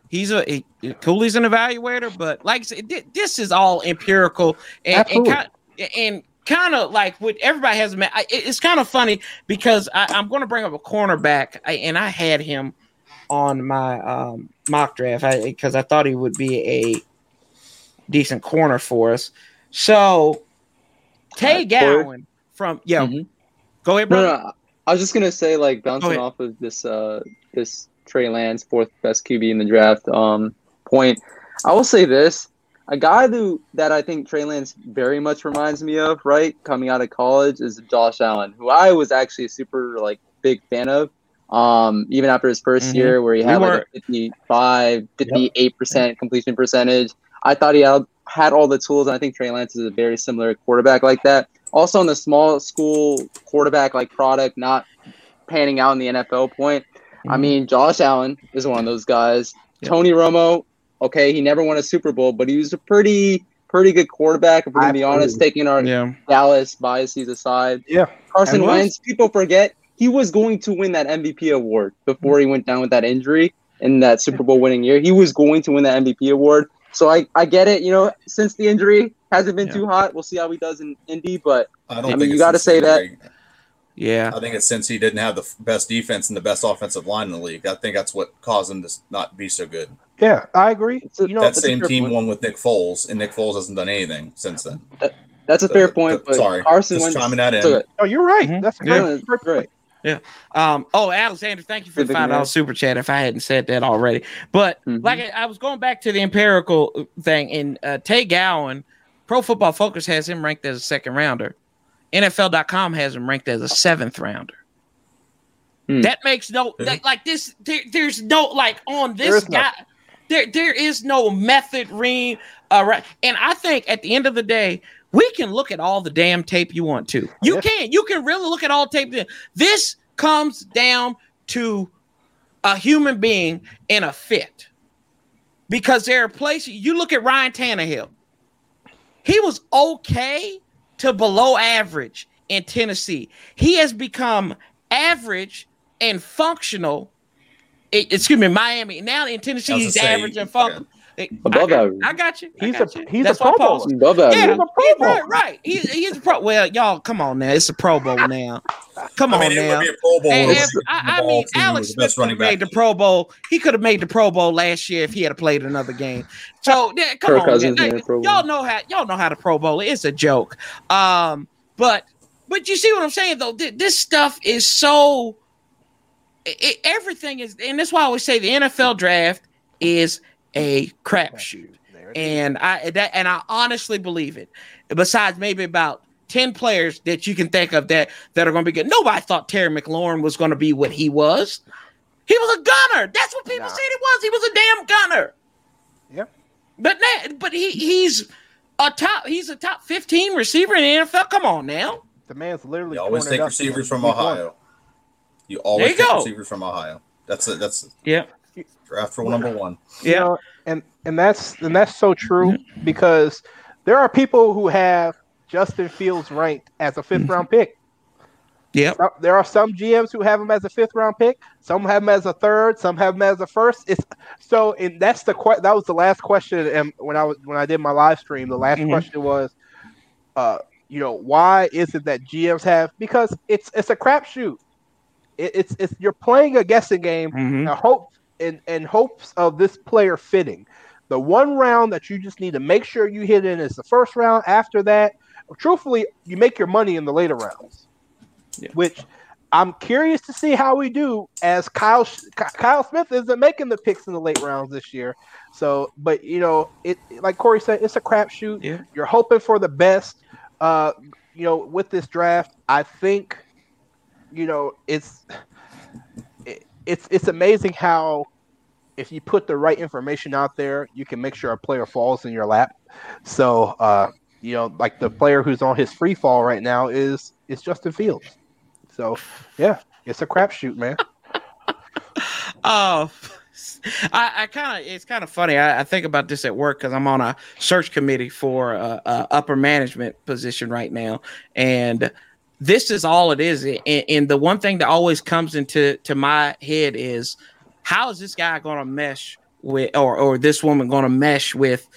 He's a he, Cooley's an evaluator, but like I said, thi- this is all empirical and and Absolutely. kind, and kind of like what everybody has. I- It's kind of funny because I, I'm going to bring up a cornerback, I, and I had him on my um, mock draft because I, thought he would be a decent corner for us. So Tay Uh, Corey? Gowan from yeah, Mhm. go ahead, No, bro. no, I was just gonna say, like bouncing off of this uh this Trey Lance fourth best QB in the draft um point. I will say this: a guy who that I think Trey Lance very much reminds me of, right, coming out of college, is Josh Allen, who I was actually a super like big fan of. Um, even after his 1st Mhm. year, where he had We like were- a 55, 58 percent completion percentage, I thought he had, had all the tools. And I think Trey Lance is a very similar quarterback like that. Also, in the small school quarterback like product, not panning out in the NFL point. I Mhm. mean, Josh Allen is one of those guys. Yeah. Tony Romo, okay, he never won a Super Bowl, but he was a pretty pretty good quarterback. If we're gonna be honest, taking our Yeah. Dallas biases aside. Yeah. Carson Wentz, people forget he was going to win that MVP award before he went down with that injury in that Super Bowl winning year. He was going to win that MVP award. So I, I get it, you know, since the injury hasn't been Yeah. too hot, we'll see how he does in Indy, but I don't I mean, think you gotta say that- Yeah. I think it's since he didn't have the best defense and the best offensive line in the league. I think that's what caused him to not be so good. Yeah, I agree. A- You know, that same team point. won with Nick Foles, and Nick Foles hasn't done anything since then. that's a fair Uh, point. But sorry, Carson just Wentz, chiming that in. it's oh, you're right. Mhm. That's a Yeah. great, great Great. Um, oh, Alexander, thank you for the Good five man. dollar super chat. If I hadn't said that already, but Mhm. like I, I was going back to the empirical thing, and uh, Tay Gowan, Pro Football Focus has him ranked as a second rounder. NFL.com has him ranked as a seventh rounder. Hmm. That makes no like, like this. There, there's no like on this is guy. There, there is no method read. Uh, right. And I think at the end of the day, we can look at all the damn tape you want to. You Yeah. can. You can really look at all tape. This comes down to a human being in a fit. Because there are places you look at Ryan Tannehill. He was okay to below average in Tennessee. He has become average and functional. excuse me, Miami. Now in Tennessee, he's say, average and functional. Above I got, average. I got you. I He's got a- you. he's That's a Pro paused. Bowler. Above that. Yeah, He's a Pro Bowl. right, right. He, he's a pro. Well, y'all, come on now. It's a Pro Bowl now. Come I on mean, it now. would be a Pro Bowl. And if if- I, I mean, Alex was the Smith best could made back. the Pro Bowl. He could have made the Pro Bowl last year if he had played another game. So yeah, come Kirk on, Cousins man. made the Pro Bowl. y'all know how y'all know how the Pro Bowl. is. It's a joke. Um, but but you see what I'm saying though. This stuff is so. It, everything is, and that's why I always say the NFL draft is a crapshoot There and I that and I honestly believe it. Besides maybe about ten players that you can think of that that are going to be good. Nobody thought Terry McLaurin was going to be what he was. He was a gunner. That's what people Nah. said he was. He was a damn gunner. Yeah. But now, but he he's a top. He's a top fifteen receiver in the NFL. Come on now. The man's literally. You always torn take receivers from. Ohio. You always you take go. receivers from Ohio. That's it. That's Yeah. Draft rule number one. You Yeah. know, and and that's and that's so true because there are people who have Justin Fields ranked as a 5th round pick. Yeah. Some- There are some GMs who have him as a fifth round pick. Some have him as a third. Some have him as a first. It's so, and that's the que- that was the last question. And when I was when I did my live stream, the last Mhm. question was, uh, you know, why is it that GMs have? Because it's it's a crapshoot. It, it's it's you're playing a guessing game Mhm. in hope in, in hopes of this player fitting. The one round that you just need to make sure you hit in is the first round. After that, truthfully, you make your money in the later rounds. Yeah. Which I'm curious to see how we do as Kyle Kyle Smith isn't making the picks in the late rounds this year. So, but you know, it like Corey said, it's a crapshoot. Yeah. You're hoping for the best. Uh, you know, with this draft, I think, you know, it's it, it's it's amazing how if you put the right information out there, you can make sure a player falls in your lap. So, uh, you know, like the player who's on his free fall right now is is Justin Fields. So, yeah, it's a crapshoot, man. Oh, I, I kind of it's kind of funny. I, I think about this at work because I'm on a search committee for a, a upper management position right now, and this is all it is. And, and the one thing that always comes into to my head is how is this guy going to mesh with, or or this woman going to mesh with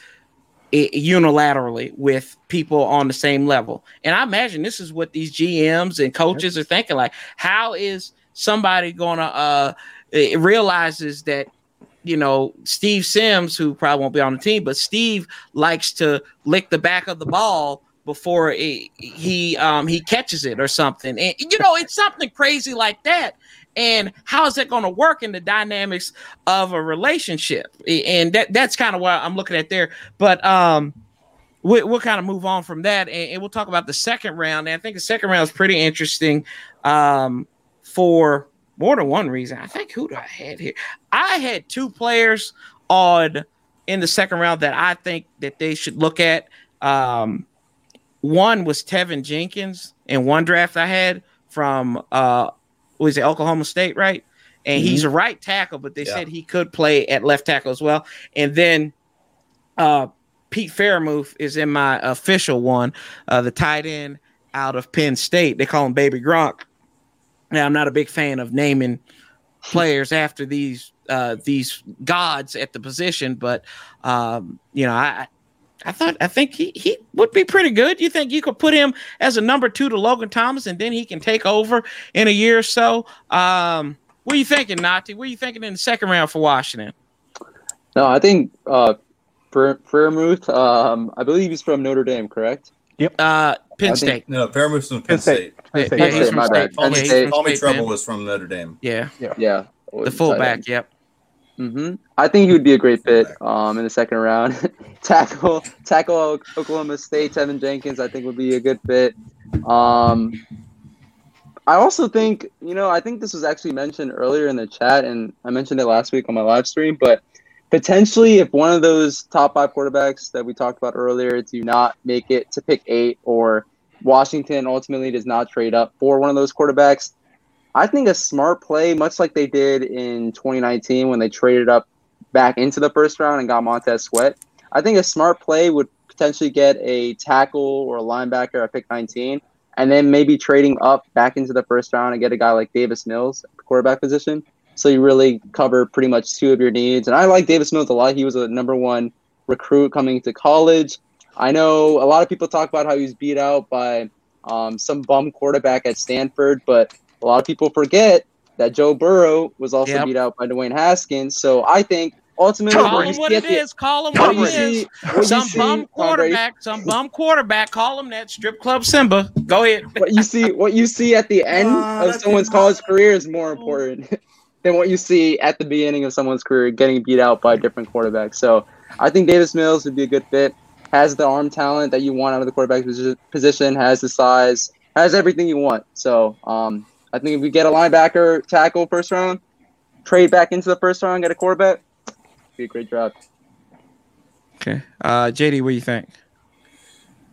i- unilaterally with people on the same level. And I imagine this is what these GMs and coaches are thinking. Like, how is somebody going to uh it realizes that you know Steve Sims, who probably won't be on the team, but Steve likes to lick the back of the ball before he he, um, he catches it or something. And you know, it's something crazy like that. And how is that going to work in the dynamics of a relationship? And that that's kind of what I'm looking at there. But um, we, will kind of move on from that, and, and, we'll talk about the second round. And I think the second round is pretty interesting um, for more than one reason. I think who do I had here? I had two players on in the second round that I think that they should look at. Um, one was Teven Jenkins in one draft I had from uh was it Oklahoma State, right? And mm-hmm. he's a right tackle, but they yeah. said he could play at left tackle as well. And then uh Pete Freiermuth is in my official one, uh the tight end out of Penn State. They call him Baby Gronk. Now I'm not a big fan of naming players after these uh these gods at the position, but um, you know, I I thought I think he, he would be pretty good. You think you could put him as a number two to Logan Thomas, and then he can take over in a year or so? Um, what are you thinking, Nati? What are you thinking in the second round for Washington? No, I think uh, Freiermuth. Um, I believe he's from Notre Dame, correct? Yep. Uh, Penn State. Think, no, Freiermuth's from Penn, Penn State. State. Penn State. Yeah, he's from State. Tommy, Tommy Tremble was from Notre Dame. Yeah. Yeah. yeah. The fullback. Yep. Mm-hmm. I think he would be a great fit um, in the second round. tackle, tackle Oklahoma State. Teven Jenkins, I think would be a good fit. Um, I also think, you know, I think this was actually mentioned earlier in the chat, and I mentioned it last week on my live stream. But potentially, if one of those top five quarterbacks that we talked about earlier do not make it to pick eight, or Washington ultimately does not trade up for one of those quarterbacks, I think a smart play, much like they did in 2019 when they traded up back into the first round and got Montez Sweat. I think a smart play would potentially get a tackle or a linebacker at pick 19, and then maybe trading up back into the first round and get a guy like Davis Mills at the quarterback position. So you really cover pretty much two of your needs. And I like Davis Mills a lot. He was a number one recruit coming to college. I know a lot of people talk about how he was beat out by um, some bum quarterback at Stanford, but a lot of people forget that Joe Burrow was also yep. beat out by Dwayne Haskins. So I think ultimately, call him what it the, is. Call him what, what it is. Some bum quarterback. Some bum quarterback. Call him that strip club Simba. Go ahead. what you see, what you see at the end uh, of someone's college career is more important than what you see at the beginning of someone's career, getting beat out by a different quarterback. So I think Davis Mills would be a good fit. Has the arm talent that you want out of the quarterback position. Has the size. Has everything you want. So um, I think if we get a linebacker tackle first round, trade back into the first round, get a quarterback, be a great draft. Okay, uh, JD, what do you think?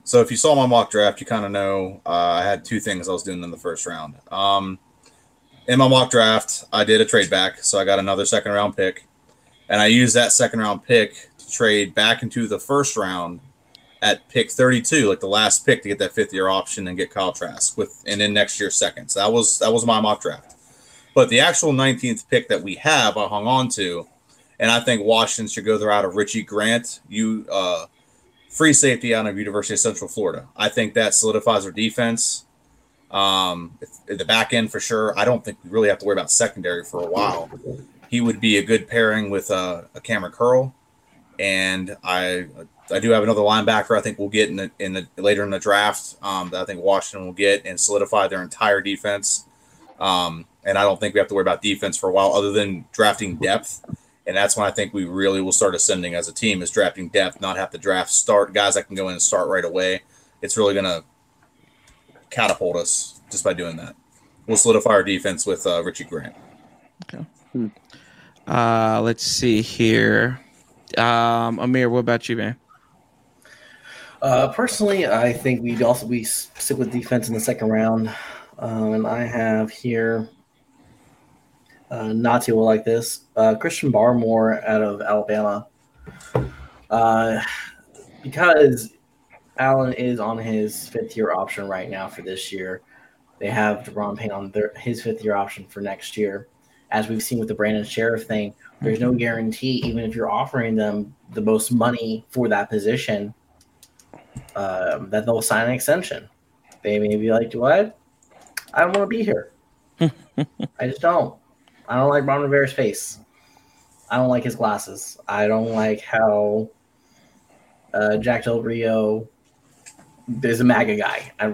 So if you saw my mock draft, you kind of know uh, I had two things I was doing in the first round. Um, in my mock draft, I did a trade back, so I got another second round pick, and I used that second round pick to trade back into the first round at pick 32, like the last pick to get that fifth year option and get Kyle Trask with and then next year second. So that was that was my mock draft. But the actual 19th pick that we have, I hung on to, and I think Washington should go the route of Richie Grant, you uh, free safety out of University of Central Florida. I think that solidifies our defense. Um, the back end for sure. I don't think we really have to worry about secondary for a while. He would be a good pairing with uh, a Kamren Curl, and I I do have another linebacker. I think we'll get in the in the later in the draft. Um, that I think Washington will get and solidify their entire defense. Um, and I don't think we have to worry about defense for a while, other than drafting depth. And that's when I think we really will start ascending as a team is drafting depth, not have to draft start guys that can go in and start right away. It's really going to catapult us just by doing that. We'll solidify our defense with uh, Richie Grant. Okay. Hmm. Uh, let's see here. Um, Amir, what about you, man? Uh, personally, I think we'd also we stick with defense in the second round, um, and I have here. Uh, Nati will like this. Uh, Christian Barmore out of Alabama, uh, because Allen is on his fifth year option right now for this year. They have Daron Payne on their, his fifth year option for next year. As we've seen with the Brandon Scherff thing, there's no guarantee, even if you're offering them the most money for that position, um, that they'll sign an extension. They may be like, "What? I I don't want to be here. I just don't. I don't like Ron Rivera's face. I don't like his glasses. I don't like how uh, Jack Del Rio there's a MAGA guy, I,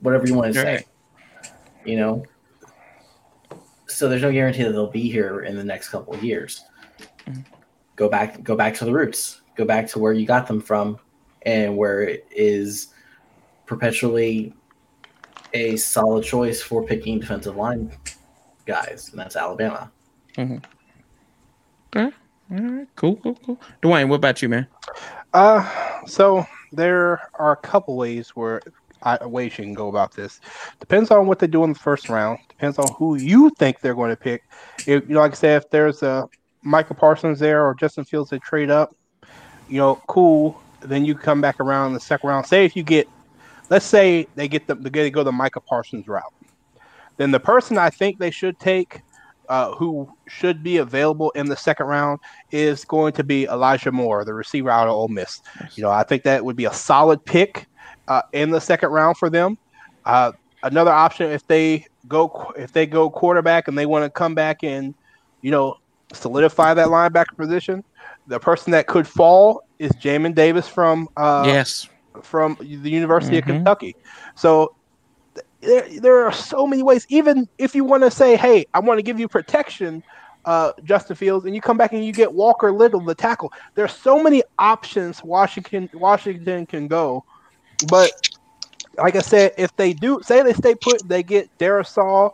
whatever you want to Right. say. You know, so there's no guarantee that they'll be here in the next couple of years. Mhm. Go back, go back to the roots. Go back to where you got them from, and where it is perpetually a solid choice for picking defensive line guys, and that's Alabama. All right, cool, cool, cool. Dwayne, what about you, man? Uh, so there are a couple ways where I, ways you can go about this. Depends on what they do in the first round. Depends on who you think they're going to pick. If you know, like I said, if there's a Micah Parsons there or Justin Fields they trade up, you know, cool. Then you come back around in the second round. Say if you get, let's say they get the they go the Micah Parsons route, then the person I think they should take, uh, who should be available in the second round, is going to be Elijah Moore, the receiver out of Ole Miss. You know, I think that would be a solid pick uh, in the second round for them. Uh, another option if they go if they go quarterback and they want to come back and you know solidify that linebacker position, the person that could fall is Jamin Davis from uh, yes. from the University Mhm. of Kentucky. So th- there, there are so many ways. Even if you want to say, "Hey, I want to give you protection," uh, Justin Fields, and you come back and you get Walker Little, the tackle. There's so many options Washington Washington can go, but like I said, if they do say they stay put, they get Darrisaw.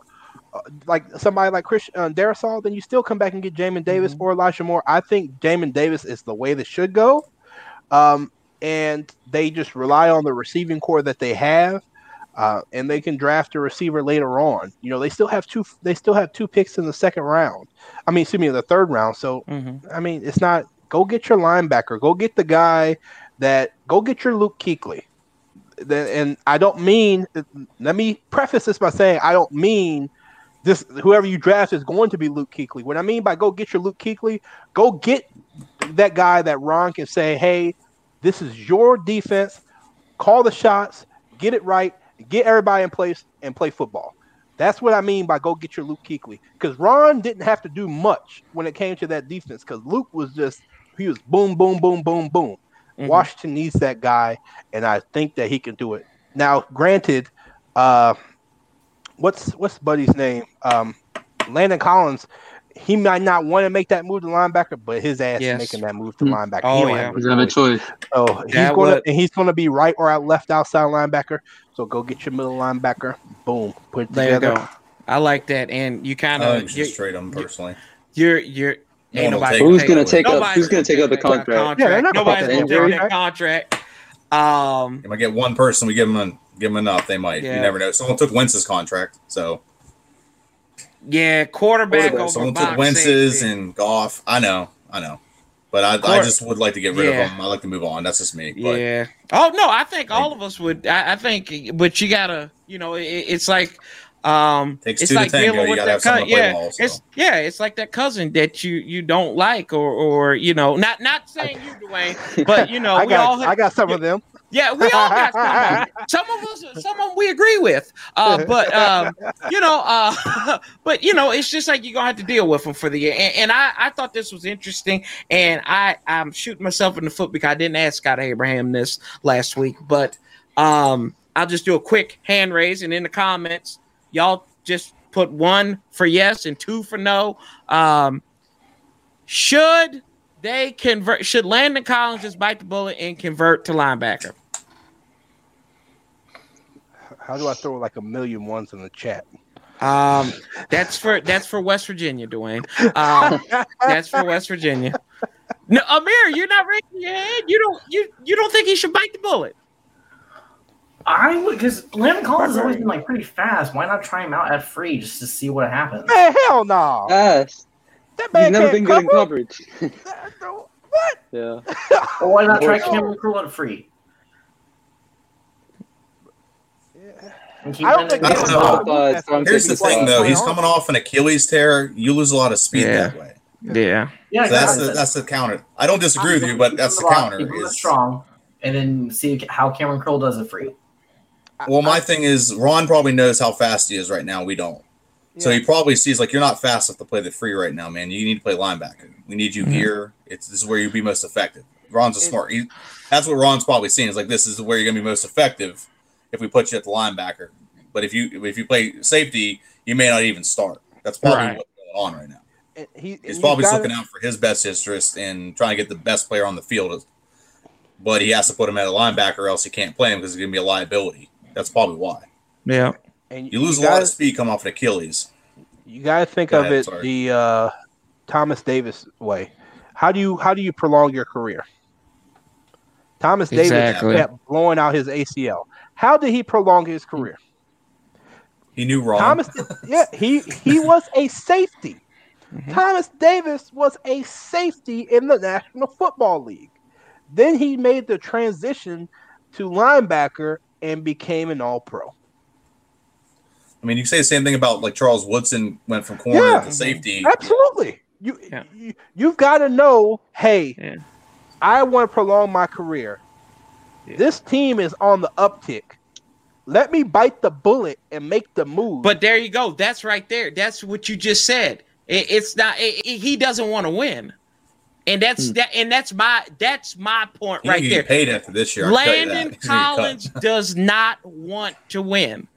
uh, Like somebody like Chris uh, Darrisaw, then you still come back and get Jamin Davis or Elijah Moore. I think Jamin Davis is the way that should go. Um, and they just rely on the receiving corps that they have, uh, and they can draft a receiver later on. You know, they still have two. They still have two picks in the second round. I mean, excuse me, in the third round. So hmm I mean, it's not. Go get your linebacker. Go get the guy that. Go get your Luke. Then, and I don't mean. Let me preface this by saying I don't mean this. Whoever you draft is going to be Luke Kuechly. What I mean by go get your Luke Kuechly, go get that guy that Ron can say, "Hey, this is your defense. Call the shots. Get it right. Get everybody in place and play football." That's what I mean by go get your Luke Kuechly. Because Ron didn't have to do much when it came to that defense. Because Luke was just he was boom, boom, boom, boom, boom. Mhm. Washington needs that guy, and I think that he can do it. Now, granted, uh, what's what's Buddy's name? Um, Landon Collins. He might not want to make that move to linebacker, but his ass Yes. is making that move to Hmm. linebacker. Oh, He don't yeah. a He's gonna have a choice. choice. Oh, he's That gonna and he's gonna be right or out left outside linebacker. So go get your middle linebacker. Boom, put it There you together. go. I like that, and you kind of think just trade them personally. you're you're No ain't one will nobody Who's gonna take up? nobody's Who's gonna take up the contract? Yeah, they're not gonna Nobody's take gonna take that contract. Um, If I get one person, we give them give them enough. They might. Yeah. You never know. Someone took Wentz's contract, so yeah, quarterback Quarterback. someone took Wentz's safety. and Goff. I know, I know, but I, I just would like to get rid Yeah. of them. I like to move on. That's just me. But Yeah. Oh no, I think all of us would. I, I think, but you gotta, you know, it, it's like, um, Takes it's two like tango. dealing You with that cousin. Yeah, ball, so. it's yeah, it's like that cousin that you you don't like, or or you know, not not saying you, Dwayne, but you know, I we all have, I got some of them. Yeah, we all got some. Of, some of us, some of them we agree with, uh, but um, you know, uh, but you know, it's just like you're gonna have to deal with them for the year. And, and I, I thought this was interesting, and I, I'm shooting myself in the foot because I didn't ask Scott Abraham this last week, but um, I'll just do a quick hand raise, and in the comments, y'all just put one for yes and two for no. Um, should they convert? Should Landon Collins just bite the bullet and convert to linebacker? How do I throw like a million ones in the chat? Um, that's for that's for West Virginia, Dwayne. Um, that's for West Virginia. No, Amir, you're not raising your head. You don't you you don't think he should bite the bullet? I would because Landon Collins has always been like pretty fast. Why not try him out at free just to see what happens? Man, hell no. Yes. That He's never can't been good in coverage. What? yeah. Or why not try Kamren Curl at free? And keep I don't think I don't know. Uh, here's the thing, though. He's coming off an Achilles tear. You lose a lot of speed Yeah. that way. Yeah. Yeah, So that's the that's the counter. I don't disagree with you, but that's the counter. Is, strong, and then see how Kamren Curl does it free. well, my thing is Ron probably knows how fast he is right now. We don't. So he probably sees like you're not fast enough to play the free right now, man. You need to play linebacker. We need you Mhm. here. It's this is where you'd be most effective. Ron's a it- smart. He, that's what Ron's probably seeing. Is like this is where you're gonna be most effective if we put you at the linebacker. But if you if you play safety, you may not even start. That's probably Right. what's going on right now. And he, He's probably gotta- looking out for his best interest and trying to get the best player on the field. But he has to put him at a linebacker, or else he can't play him because he's gonna be a liability. That's probably why. Yeah. And You lose a gotta, lot of speed coming off an Achilles. You got to think Go of ahead, it sorry. the uh, Thomas Davis way. How do you how do you prolong your career? Thomas Exactly. Davis kept blowing out his ACL. How did he prolong his career? He knew Ron. Thomas, yeah, he he was a safety. Mhm. Thomas Davis was a safety in the National Football League. Then he made the transition to linebacker and became an All Pro. I mean, you say the same thing about like Charles Woodson went from corner Yeah. to safety. Absolutely. You, Yeah. you you've got to know, hey, Yeah. I want to prolong my career. Yeah. This team is on the uptick. Let me bite the bullet and make the move. But there you go. That's right there. That's what you just said. It, it's not. It, it- he doesn't want to win, and that's hmm. that. And that's my. That's my point He right there. get paid after this year. I'll tell you that. Landon He's gonna get cut. Collins does not want to win,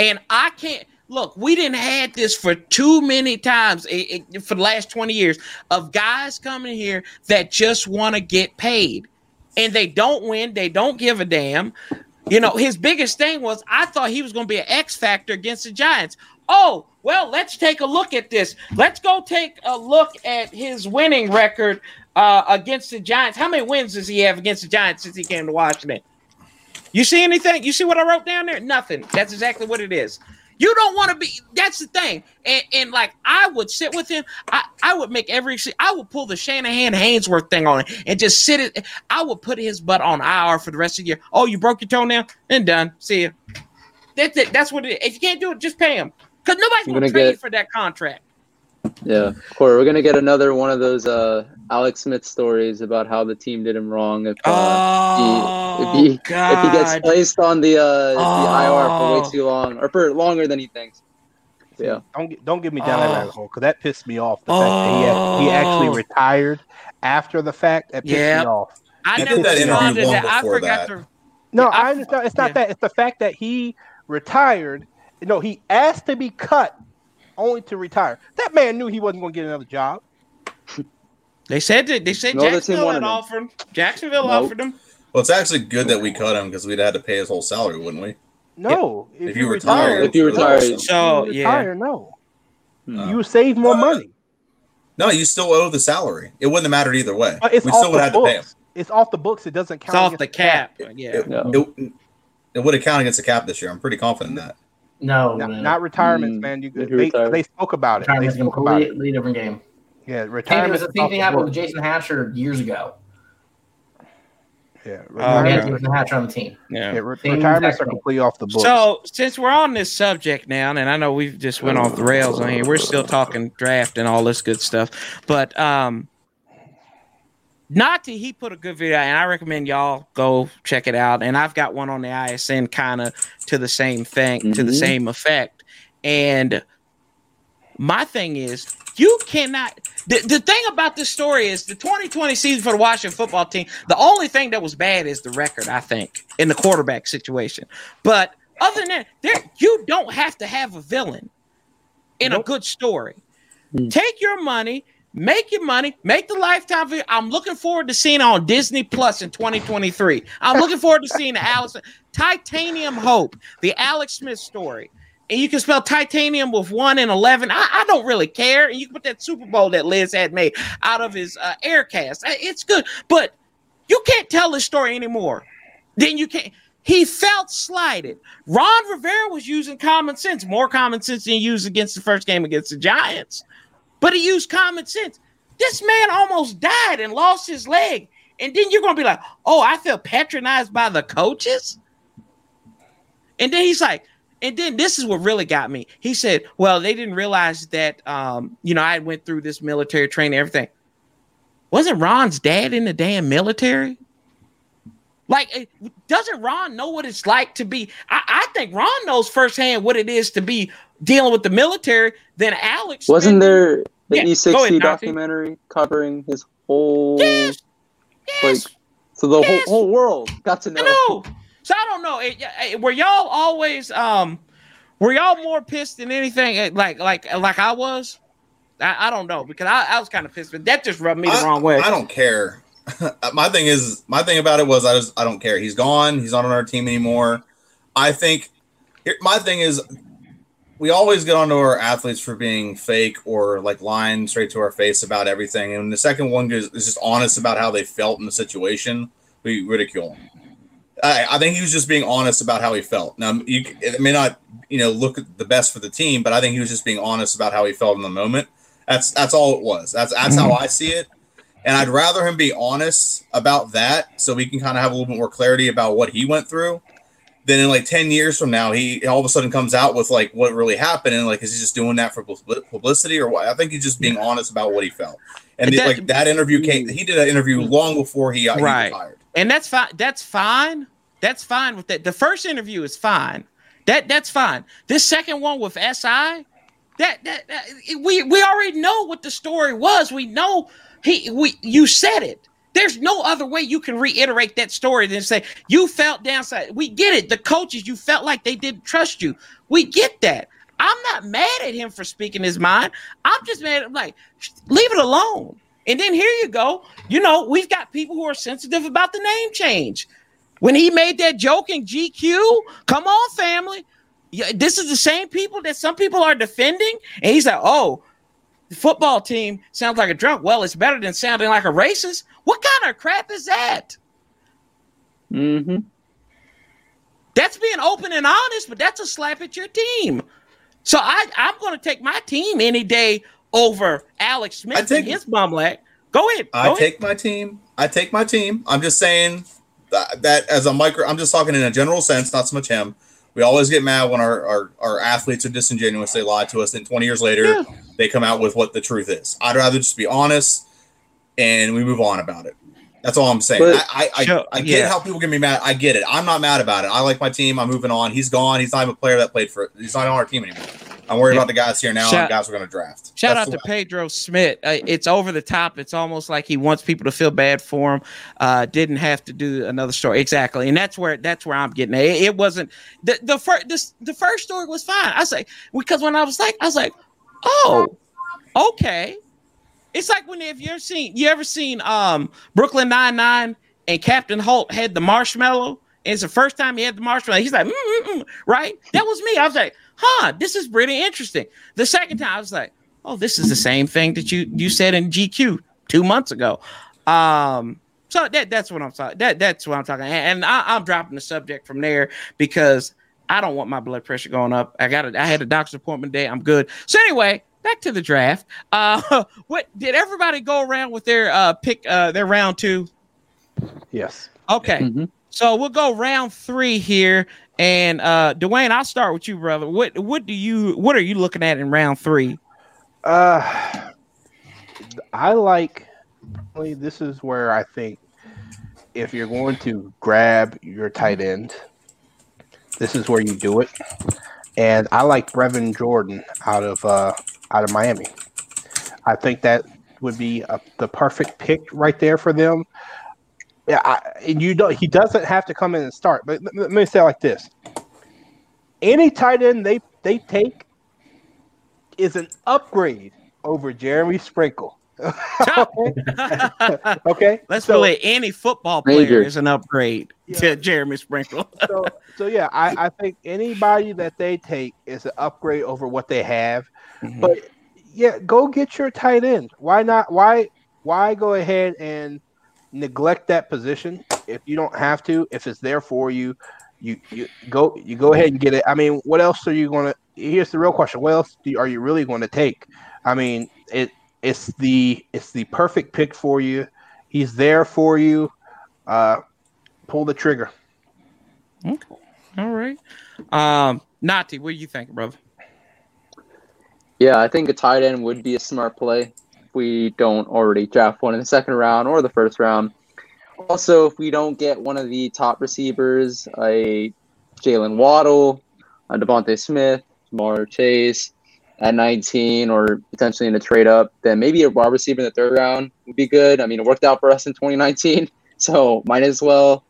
and I can't look. We didn't had this for too many times eh, eh, for the last twenty years of guys coming here that just want to get paid, and they don't win. They don't give a damn. You know, his biggest thing was I thought he was going to be an X factor against the Giants. Oh, well, let's take a look at this. Let's go take a look at his winning record uh, against the Giants. How many wins does he have against the Giants since he came to Washington? You see anything? You see what I wrote down there? Nothing. That's exactly what it is. You don't want to be. That's the thing. And, and like I would sit with him. I, I would make every. I would pull the Shanahan Haynesworth thing on it and just sit it. I would put his butt on IR for the rest of the year. Oh, you broke your toenail? Then done. See you. That's it. That's what it is. If you can't do it, just pay him. Because nobody's going to gonna trade get- for that contract. Yeah, Corey, we're gonna get another one of those uh, Alex Smith stories about how the team did him wrong if uh, Oh, if he, if he gets placed on the uh, the IR for Oh. way too long or for longer than he thinks. Yeah, don't get, don't get me down that Oh. rabbit hole because that pissed me off. The fact that he, he actually Oh. retired after the fact. That pissed Yeah. me off. I He never did that saw interview that. I before forgot that. to. No, Yeah, I- I understand. It's not yeah. that. It's the fact that he retired. No, he asked to be cut, only to retire. That man knew he wasn't going to get another job. They said that. They said No Jacksonville had offered him. Jacksonville Nope. offered him. Well, it's actually good that we cut him because we'd had to pay his whole salary, wouldn't we? No, If you retire, If you retire, also- So you yeah, retire, no, Hmm. you save more Uh, money. No, you still owe the salary. It wouldn't have mattered either way. But it's we off still would the have had to pay him. books. It's off the books. It doesn't it's count. off the cap. Yeah. It, Yeah. it, it would have counted against the cap this year. I'm pretty confident in that. No, Not, man. not retirements, Mm, man. You if they, retire. they spoke about it. They Retirement's a spoke about it. completely different game. Yeah, Hey, it retirement. was the same thing happened with Jason Hatcher years ago. Yeah, We retirement- had. Jason Hatcher on the team. Yeah. yeah, re- retirements exact are completely off the books. So since we're on this subject now, and I know we've just went off the rails on here, we're still talking draft and all this good stuff. But um Nati, he put a good video, and I recommend y'all go check it out. And I've got one on the ISN kind of to the same thing, to the Mhm. same effect. And my thing is, you cannot. The, the thing about this story is the 2020 season for the Washington football team. The only thing that was bad is the record, I think, in the quarterback situation. But other than that, there you don't have to have a villain in a good story. Hmm. Take your money, make your money, make the lifetime. I'm looking forward to seeing on Disney Plus in 2023. I'm looking forward to seeing the Alex Titanium Hope, the Alex Smith story. And you can spell titanium with one and eleven. I, I don't really care. And you can put that Super Bowl that Liz had made out of his uh, aircast. It's good, but you can't tell this story anymore. Then you can't. He felt slighted. Ron Rivera was using common sense, more common sense than he used against the first game against the Giants. But he used common sense. This man almost died and lost his leg. And then you're going to be like, oh, I feel patronized by the coaches? And then he's like, and then this is what really got me. He said, well, they didn't realize that, um, you know, I went through this military training, everything. Wasn't Ron's dad in the damn military? Like, eh, doesn't Ron know what it's like to be? I, I think Ron knows firsthand what it is to be dealing with the military. Than Alex wasn't spent- there the Yeah, E60 ahead, Nati. documentary covering his whole Yes, yes. like So the Yes. whole, whole world got to I know. know. So I don't know. It- it- were y'all always um were y'all more pissed than anything eh, like like like I was? I, I don't know because I, I was kind of pissed, but that just rubbed me the I- wrong way. I don't care. my thing is, my thing about it was I just I don't care. He's gone. He's not on our team anymore. I think here- my thing is we always get onto our athletes for being fake or like lying straight to our face about everything. And the second one is, is just honest about how they felt in the situation. We ridicule. I, I think he was just being honest about how he felt. Now, you, it may not, you know, look the best for the team, but I think he was just being honest about how he felt in the moment. That's that's all it was. That's that's how I see it. And I'd rather him be honest about that so we can kind of have a little bit more clarity about what he went through than in like 10 years from now, he all of a sudden comes out with like what really happened. And like, is he just doing that for publicity or what? I think he's just being honest about what he felt. And that- like that interview came, he did an interview mm-hmm. long before he, he Right. retired. and that's fine. That's fine. That's fine with that. The first interview is fine. That that's fine. This second one with SI, that that, that we we already know what the story was. We know he we you said it. There's no other way you can reiterate that story than say you felt downside. We get it. The coaches, you felt like they didn't trust you. We get that. I'm not mad at him for speaking his mind. I'm just mad at like leave it alone. And then here you go. You know, we've got people who are sensitive about the name change. When he made that joke in GQ, come on, family. This is the same people that some people are defending. And he's like, oh, the football team sounds like a drunk. Well, it's better than sounding like a racist. What kind of crap is that? Mm-hmm. That's being open and honest, but that's a slap at your team. So I, I'm going to take my team any day over Alex Smith I take- and his bumlack. Go ahead. Go I ahead. take my team. I take my team. I'm just saying that, that as a micro, I'm just talking in a general sense, not so much him. We always get mad when our, our, our athletes are disingenuous. They lie to us. Then 20 years later, Yeah. they come out with what the truth is. I'd rather just be honest and we move on about it. That's all I'm saying. But- I, I, Sure, I, I get yeah. how people get me mad. I get it. I'm not mad about it. I like my team. I'm moving on. He's gone. He's not even a player that played for. He's not on our team anymore. I'm worried Yeah. about the guys here now. Shout- the guys we're going to draft. Shout That's out to way- Pedro Smith. Uh, it's over the top. It's almost like he wants people to feel bad for him. Uh, didn't have to do another story exactly, and that's where that's where I'm getting. At. It, it wasn't the the first this, the first story was fine. I say because when I was like I was like, oh, okay. It's like when if you ever seen you ever seen um Brooklyn Nine Nine and Captain Holt had the marshmallow. And it's the first time he had the marshmallow. He's like, mm, mm, mm, right? That was me. I was like, huh, this is pretty interesting. The second time, I was like, oh, this is the same thing that you you said in GQ two months ago. Um, so that that's what I'm talking. That that's what I'm talking. And, I, I'm dropping the subject from there because I don't want my blood pressure going up. I got a, I had a doctor's appointment day. I'm good. So anyway, back to the draft. Uh, what did everybody go around with their uh pick uh their round two? Yes. Okay. Mhm. So we'll go round three here, and uh, Dwayne, I'll start with you, brother. What what do you what are you looking at in round three? Uh, I like. This is where I think if you're going to grab your tight end, this is where you do it. And I like Brevin Jordan out of uh, out of Miami. I think that would be a, the perfect pick right there for them. Yeah, I, and you don't. He doesn't have to come in and start. But let- let me say like this: any tight end they they take is an upgrade over Jeremy Sprinkle. okay. okay. Let's so, believe any football player Major. is an upgrade Yeah. to Jeremy Sprinkle. so, so yeah, I, I think anybody that they take is an upgrade over what they have. Mhm. But yeah, go get your tight end. Why not? Why why go ahead and neglect that position if you don't have to? If it's there for you, you you go you go ahead and get it. I mean, what else are you going to? Here's the real question: What else do are you really going to take? I mean, it it's the it's the perfect pick for you. He's there for you. Uh, pull the trigger. Okay. All right. Um, Nati, what do you think, brother? Yeah, I think a tight end would be a smart play if we don't already draft one in the second round or the first round. Also, if we don't get one of the top receivers, a Jaylen Waddle, a DeVonta Smith, Ja'Marr Chase at 19, or potentially in a trade up, then maybe a wide receiver in the third round would be good. I mean, it worked out for us in 2019, So might as well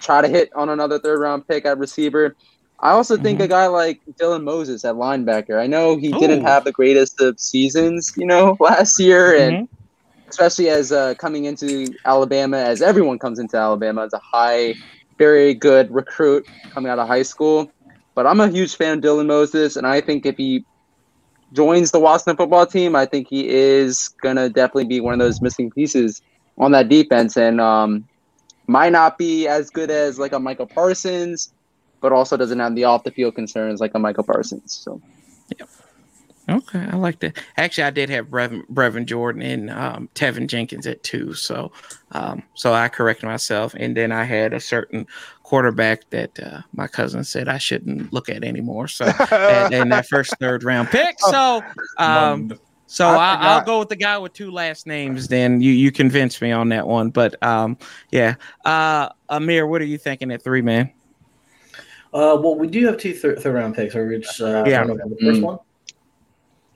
try to hit on another third round pick at receiver. I also think Mhm. a guy like Dylan Moses at linebacker. I know he didn't have the greatest of seasons, you know, last year, and Mhm. especially as uh, coming into Alabama, as everyone comes into Alabama as a high, very good recruit coming out of high school. But I'm a huge fan of Dylan Moses, and I think if he joins the Washington football team, I think he is gonna definitely be one of those missing pieces on that defense, and um, might not be as good as like a Micah Parsons, but also doesn't have the off the field concerns like a Micah Parsons. So yeah. Okay, I like that. Actually, I did have Brevin, Brevin Jordan and um, Teven Jenkins at two, so um, so I corrected myself, and then I had a certain quarterback that uh, my cousin said I shouldn't look at anymore. So and, and that first third round pick. So um, so I I, I'll go with the guy with two last names. Then you you convinced me on that one, but um, yeah. Uh, Amir, what are you thinking at three, man? Uh, well, we do have two thir- third round picks. Are we just uh, Yeah. going over the first Mm. one?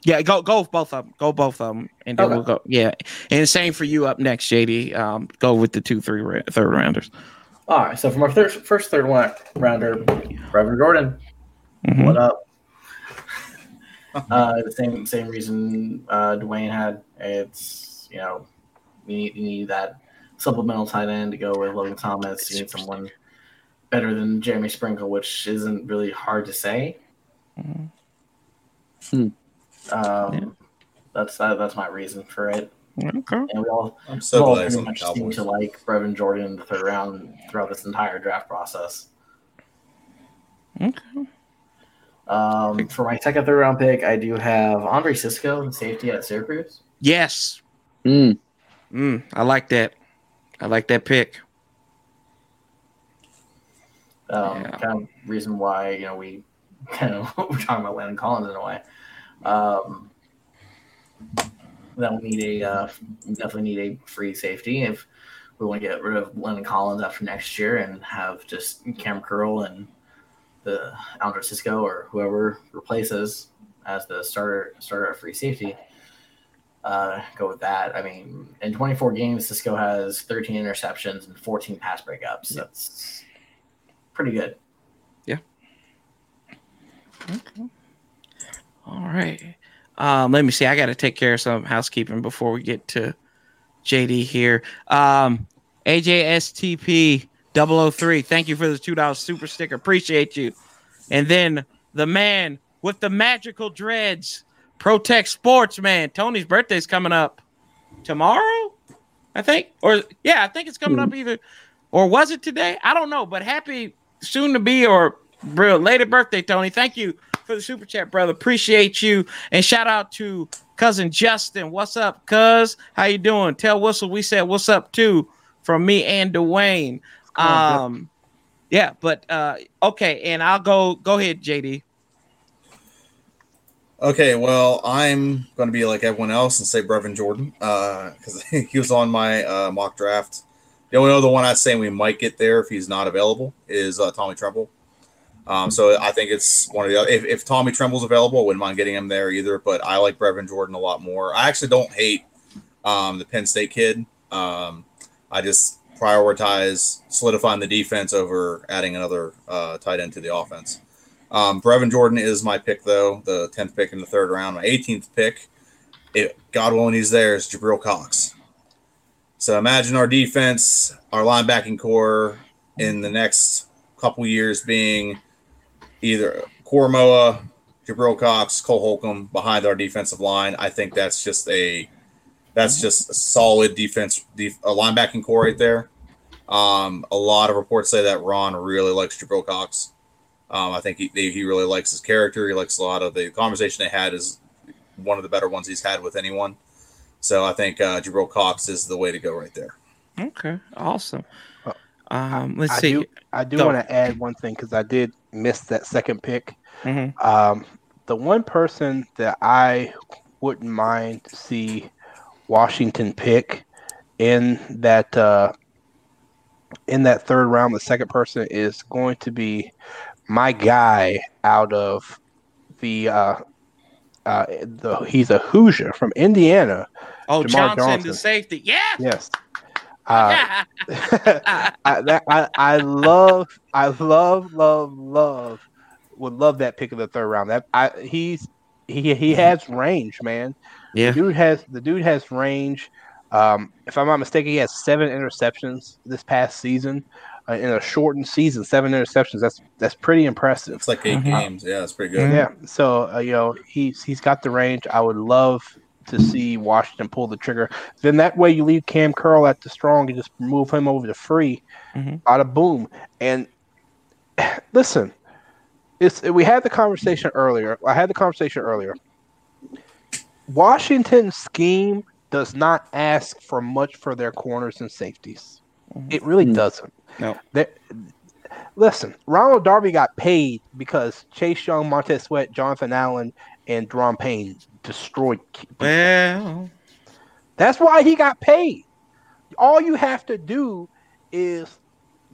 Yeah, go go with both of them. Go both of them, and then Okay. we'll go. Yeah, and same for you up next, JD. Um, go with the two, three, ra- third rounders. All right. So from our third, first third one rounder, Brevin Jordan. Mhm. What up? uh, the same same reason uh, Dwayne had. It's you know you need, you need that supplemental tight end to go with Logan Thomas. You need someone better than Jeremy Sprinkle, which isn't really hard to say. Mhm. Hmm. Um, Yeah. That's that, that's my reason for it, Okay. and we all I'm we so all glad he's pretty on much seem to like Brevin Jordan in the third round throughout this entire draft process. Okay. Um, for my second third round pick, I do have Andre Cisco, the safety at Syracuse. Yes. mm, Mm, I like that. I like that pick. Um, Yeah. Kind of reason why you know we kind of we're talking about Landon Collins in a way. Um, then we need a uh, definitely need a free safety if we want to get rid of Landon Collins after next year and have just Cam Curl and the Andre Cisco or whoever replaces as the starter starter at free safety. Uh, go with that. I mean, in 24 games, Cisco has 13 interceptions and 14 pass breakups. That's pretty good. Yeah. Okay. All right. Um, let me see. I got to take care of some housekeeping before we get to JD here. Um, AJSTP 003. Thank you for the two dollars super sticker. Appreciate you. And then the man with the magical dreads, Protect Sports man. Tony's birthday's coming up tomorrow, I think. Or yeah, I think it's coming up either. Or was it today? I don't know. But happy soon to be or real later birthday, Tony. Thank you for the super chat, brother. Appreciate you. And shout out to cousin Justin. What's up, cuz? How you doing? Tell Whistle we said what's up too from me and Dwayne. Um yeah, but uh okay, and I'll go go ahead, JD. Okay, well, I'm going to be like everyone else and say Brevin Jordan because he was on my uh, mock draft. The only other one I'd say we might get there if he's not available is uh, Tommy Tremble. Um, so I think it's one of the other. If, if Tommy Tremble's available, I wouldn't mind getting him there either. But I like Brevin Jordan a lot more. I actually don't hate um, the Penn State kid. Um, I just prioritize solidifying the defense over adding another uh, tight end to the offense. Um, Brevin Jordan is my pick, though, the 10th pick in the third round. My 18th pick, if God willing, he's there, is Jabril Cox. So imagine our defense, our linebacking corps in the next couple years being either Koramoah, Jabril Cox, Cole Holcomb behind our defensive line. I think that's just a that's just a solid defense, def, a linebacking corps right there. Um, a lot of reports say that Ron really likes Jabril Cox. Um, I think he, he really likes his character. He likes a lot of the conversation they had is one of the better ones he's had with anyone. So I think uh, Jabril Cox is the way to go right there. Okay, awesome. Um, let's I see. do, I do want to add one thing because I did miss that second pick. Mhm. Um, the one person that I wouldn't mind to see Washington pick in that uh, in that third round, the second person is going to be my guy out of the uh, uh, the he's a Hoosier from Indiana. Oh, Jamar Johnson, Johnson. the safety. Yeah. Yes. Uh, I, that, I I love I love love love would love that pick of the third round. That I he's he he has range, man. Yeah. The dude has the dude has range. Um, if I'm not mistaken, he has seven interceptions this past season. Uh, in a shortened season, seven interceptions. That's that's pretty impressive. It's like 8 Mhm. games. Yeah, it's pretty good. Yeah. So uh, you know he's he's got the range. I would love to see Washington pull the trigger. Then that way you leave Cam Curl at the strong and just move him over to free. Mhm. of boom. And listen, it's we had the conversation earlier. I had the conversation earlier. Washington's scheme does not ask for much for their corners and safeties. It really Mm. doesn't. No. They- listen, Ronald Darby got paid because Chase Young, Montez Sweat, Jonathan Allen, and Daron Payne destroyed. Well, That's why he got paid. All you have to do is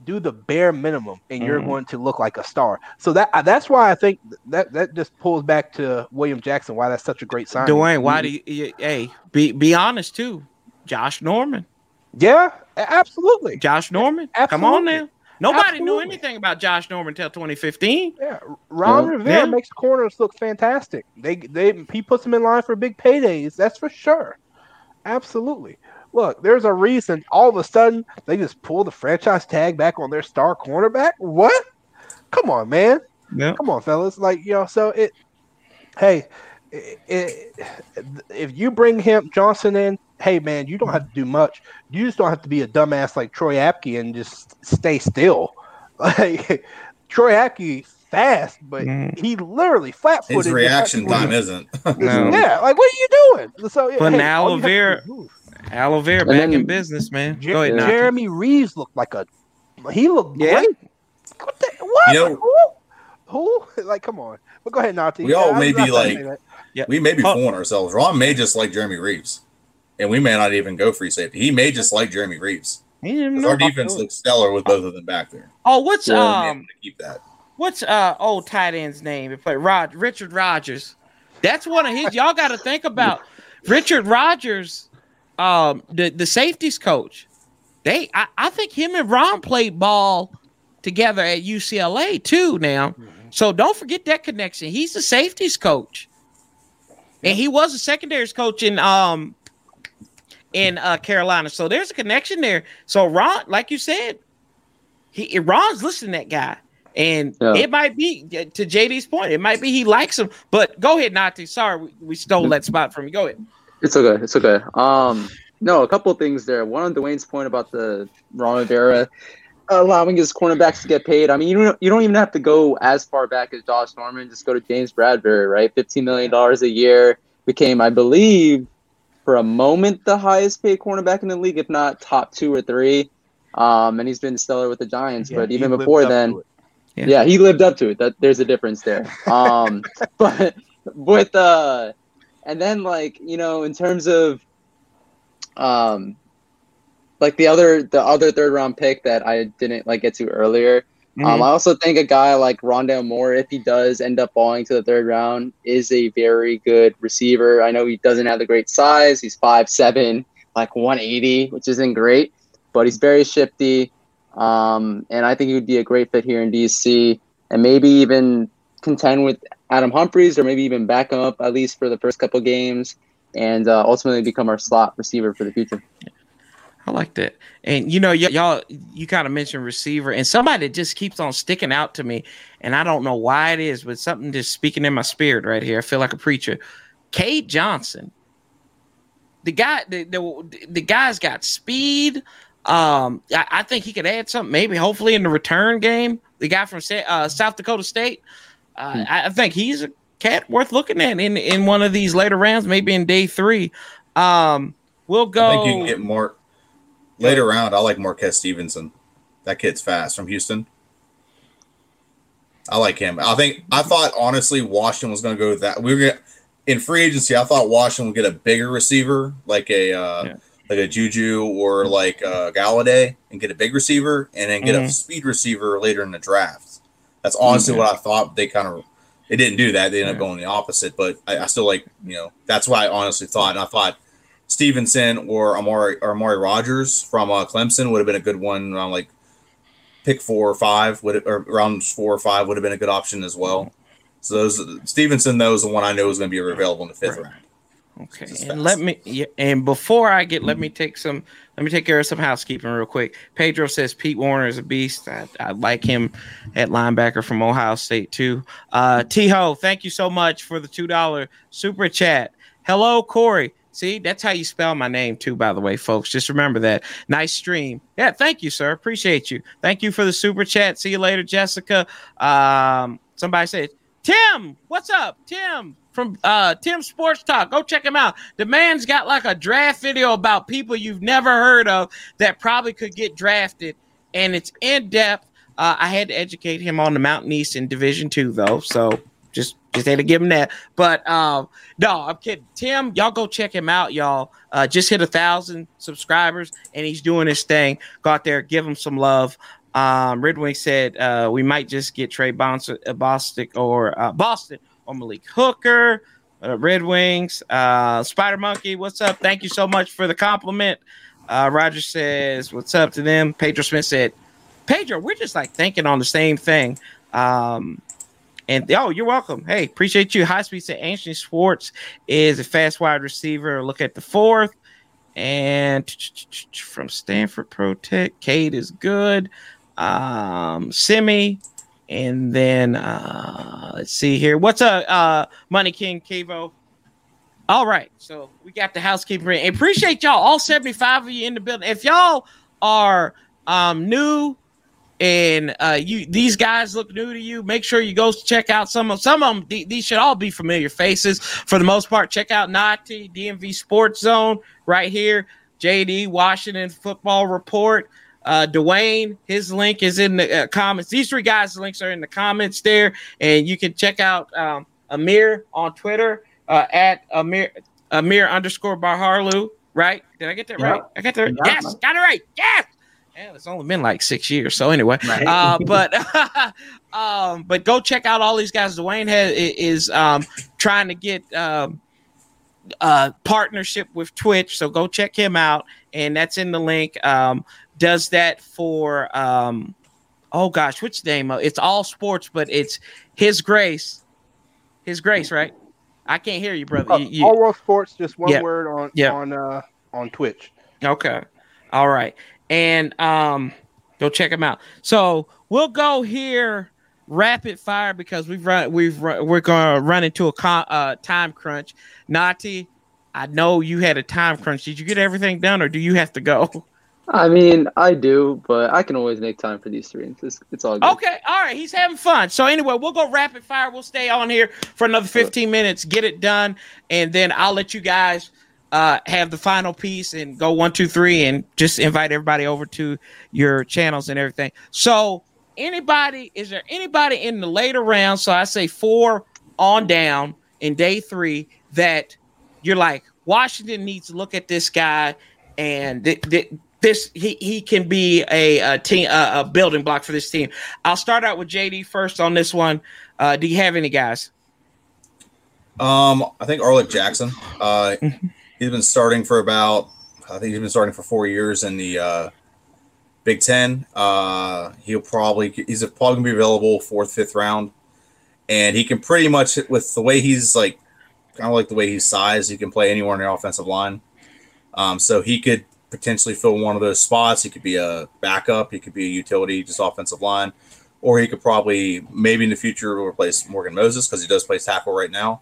do the bare minimum, and you're Mhm. going to look like a star. So that that's why I think that that just pulls back to William Jackson. Why that's such a great sign. Dwayne, why do you, hey, be be honest too. Josh Norman. Yeah, absolutely. Josh Norman. Come on now. Nobody knew anything about Josh Norman until 2015. Yeah, Ron Yeah. Rivera Yeah. makes corners look fantastic. They they he puts them in line for big paydays. That's for sure. Absolutely. Look, there's a reason all of a sudden they just pull the franchise tag back on their star cornerback. What? Come on, man. Yeah. Come on, fellas. Like you know, so it. Hey, it, it, if you bring him Johnson in, hey man, you don't have to do much. You just don't have to be a dumbass like Troy Apke and just stay still. Like Troy Apke, fast, but Mhm. he literally flat footed. His reaction time isn't. No. Yeah, like what are you doing? So, But hey, now all you have to Oliveira- do. Aloe vera back then- in business, man. Jer- Go ahead, Nati. Jeremy Reaves looked like a. He looked Yeah. great. What? The, what? You know- who? Who? Like, come on. But go ahead, Nati. We all I'm may be like- say that. we may be Oh. fooling ourselves. Ron may just like Jeremy Reaves, and we may not even go free safety. He may just like Jeremy Reaves. He didn't 'Cause know our defense looks stellar with both of them back there. Oh, what's Yeah, We may um to keep that. what's uh old tight end's name? It played Rod Richard Rodgers. That's one of his. Y'all got to think about Richard Rodgers, um, the the safeties coach. They, I, I think him and Ron played ball together at UCLA too. Now, so don't forget that connection. He's the safeties coach, and he was a secondaries coach in um in uh Carolina. So there's a connection there. So Ron, like you said, he Ron's listening to that guy. And Yeah. it might be to JD's point, it might be he likes him. But go ahead, Nati. Sorry, we, we stole that spot from you. Go ahead. It's okay. It's okay. Um, no, a couple of things there. One on Dwayne's point about the Ron Rivera allowing his cornerbacks to get paid. I mean, you don't you don't even have to go as far back as Josh Norman. Just go to James Bradberry, right? Fifteen million dollars a year became, I believe, for a moment the highest paid cornerback in the league, if not top two or three. Um, and he's been stellar with the Giants. Yeah, but even before then. Yeah. yeah. he lived up to it. That there's a difference there. Um, but with uh, and then like you know, in terms of um, like the other the other third round pick that I didn't like get to earlier. Mm-hmm. Um, I also think a guy like Rondale Moore, if he does end up falling to the third round, is a very good receiver. I know he doesn't have the great size. He's five seven, like 180, which isn't great, but he's very shifty. Um, and I think he would be a great fit here in DC, and maybe even contend with Adam Humphries, or maybe even back him up at least for the first couple games, and uh, ultimately become our slot receiver for the future. I like that. And you know, y- y'all, you kind of mentioned receiver, and somebody just keeps on sticking out to me, and I don't know why it is, but something just speaking in my spirit right here. I feel like a preacher. Cade Johnson, the guy, the the, the guy's got speed. Um, I, I think he could add something, maybe hopefully in the return game. The guy from uh, South Dakota State, uh, I, I think he's a cat worth looking at in in one of these later rounds, maybe in day three. Um, we'll go. I think you can get more later round. I like Marquez Stevenson. That kid's fast from Houston. I like him. I think I thought honestly Washington was going to go with that. We were gonna, in free agency. I thought Washington would get a bigger receiver, like a uh, Yeah. like a Juju or like uh, Golladay, and get a big receiver, and then get a Mhm. speed receiver later in the draft. That's honestly Okay. what I thought. They kind of they didn't do that. They ended up going the opposite. But I, I still like you know that's what I honestly thought. And I thought Stevenson or Amari or Amari Rodgers from uh, Clemson would have been a good one around like pick four or five would or rounds four or five would have been a good option as well. So those Stevenson though is the one I know is going to be available in the fifth Right. round. Okay, and fast. let me yeah, and before I get, let me take some, let me take care of some housekeeping real quick. Pedro says Pete Werner is a beast. I, I like him at linebacker from Ohio State too. Uh, T Ho, thank you so much for the two dollar super chat. Hello, Corey. See, that's how you spell my name too, by the way, folks. Just remember that. Nice stream. Yeah, thank you, sir. Appreciate you. Thank you for the super chat. See you later, Jessica. Um, somebody said, Tim, what's up? Tim from uh Tim Sports Talk. Go check him out. The man's got like a draft video about people you've never heard of that probably could get drafted, and it's in depth. Uh, I had to educate him on the Mountain East in Division Two, though, so just had to give him that. But um, no, I'm kidding. Tim, y'all go check him out, y'all. Uh, just hit a thousand subscribers, and he's doing his thing. Go out there, give him some love. Um, Red Wing said uh, we might just get Trey Bons- uh, Bostic or uh, Boston or Malik Hooker. Uh, Red Wings, uh, Spider Monkey, what's up? Thank you so much for the compliment. Uh, Roger says, "What's up to them?" Pedro Smith said, "Pedro, we're just like thinking on the same thing." Um, and oh, you're welcome. Hey, appreciate you. High speed said Anthony Schwartz is a fast wide receiver. Look at the fourth. And from Stanford Pro Tech, is good. Um, Simi, and then uh, let's see here. What's up, uh, Money King Kivo? All right, so we got the housekeeper. in. Appreciate y'all, all 75 of you in the building. If y'all are um new and uh you these guys look new to you, make sure you go check out some of some of them. th- These should all be familiar faces for the most part. Check out Nati, DMV Sports Zone right here. JD Washington Football Report. Uh, Dwayne, his link is in the uh, comments. These three guys' links are in the comments there, and you can check out um, Amir on Twitter uh, at Amir Amir underscore Baharlu. Right? Did I get that Yeah. right? I got that. Got yes, got it right. Yes. Yeah, it's only been like six years. So anyway, Right. uh, but um, but go check out all these guys. Dwayne has is um trying to get um uh partnership with Twitch, so go check him out, and that's in the link. Um, does that for um, oh gosh, which name? It's all sports, but it's His Grace, His Grace, right? I can't hear you, brother. Uh, You- you- All World Sports, just one Yeah. word on Yeah. on uh on Twitch. Okay. All right. And um go check them out. So we'll go here rapid fire because we've run we've run, we're gonna run into a con, uh, time crunch. Nati, I know you had a time crunch. Did you get everything done or do you have to go? I mean, I do, but I can always make time for these three. It's, it's all good. Okay, all right, he's having fun. So anyway, we'll go rapid fire. We'll stay on here for another 15 minutes, get it done, and then I'll let you guys uh, have the final piece and go one, two, three, and just invite everybody over to your channels and everything. So anybody, is there anybody in the later round? So I say four on down in day three that you're like Washington needs to look at this guy and th- th- this he, he can be a, a team a, a building block for this team. I'll start out with JD first on this one. Uh, do you have any guys? Um, I think Alaric Jackson. Uh, he's been starting for about. I think he's been starting for four years in the uh, Big Ten. Uh, he'll probably he's probably gonna be available fourth, fifth round, and he can pretty much with the way he's like, kind of like the way he's sized, he can play anywhere in the offensive line. Um, so he could potentially fill one of those spots. He could be a backup. He could be a utility, just offensive line, or he could probably maybe in the future replace Morgan Moses because he does play tackle right now.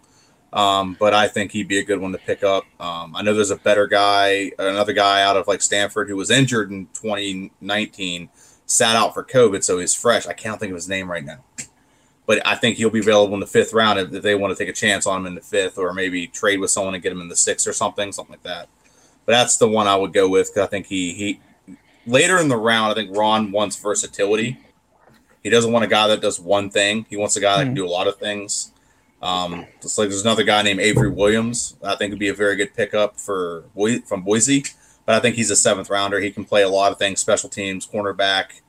Um, but I think he'd be a good one to pick up. Um, I know there's a better guy, another guy out of like Stanford who was injured in 2019, sat out for COVID, so he's fresh. I can't think of his name right now, but I think he'll be available in the fifth round if, if they want to take a chance on him in the fifth, or maybe trade with someone and get him in the sixth or something, something like that. But that's the one I would go with because I think he he later in the round. I think Ron wants versatility. He doesn't want a guy that does one thing. He wants a guy that can do a lot of things. Um, just like there's another guy named Avery Williams. I think would be a very good pickup for from Boise, but I think he's a seventh rounder. He can play a lot of things, special teams, cornerback.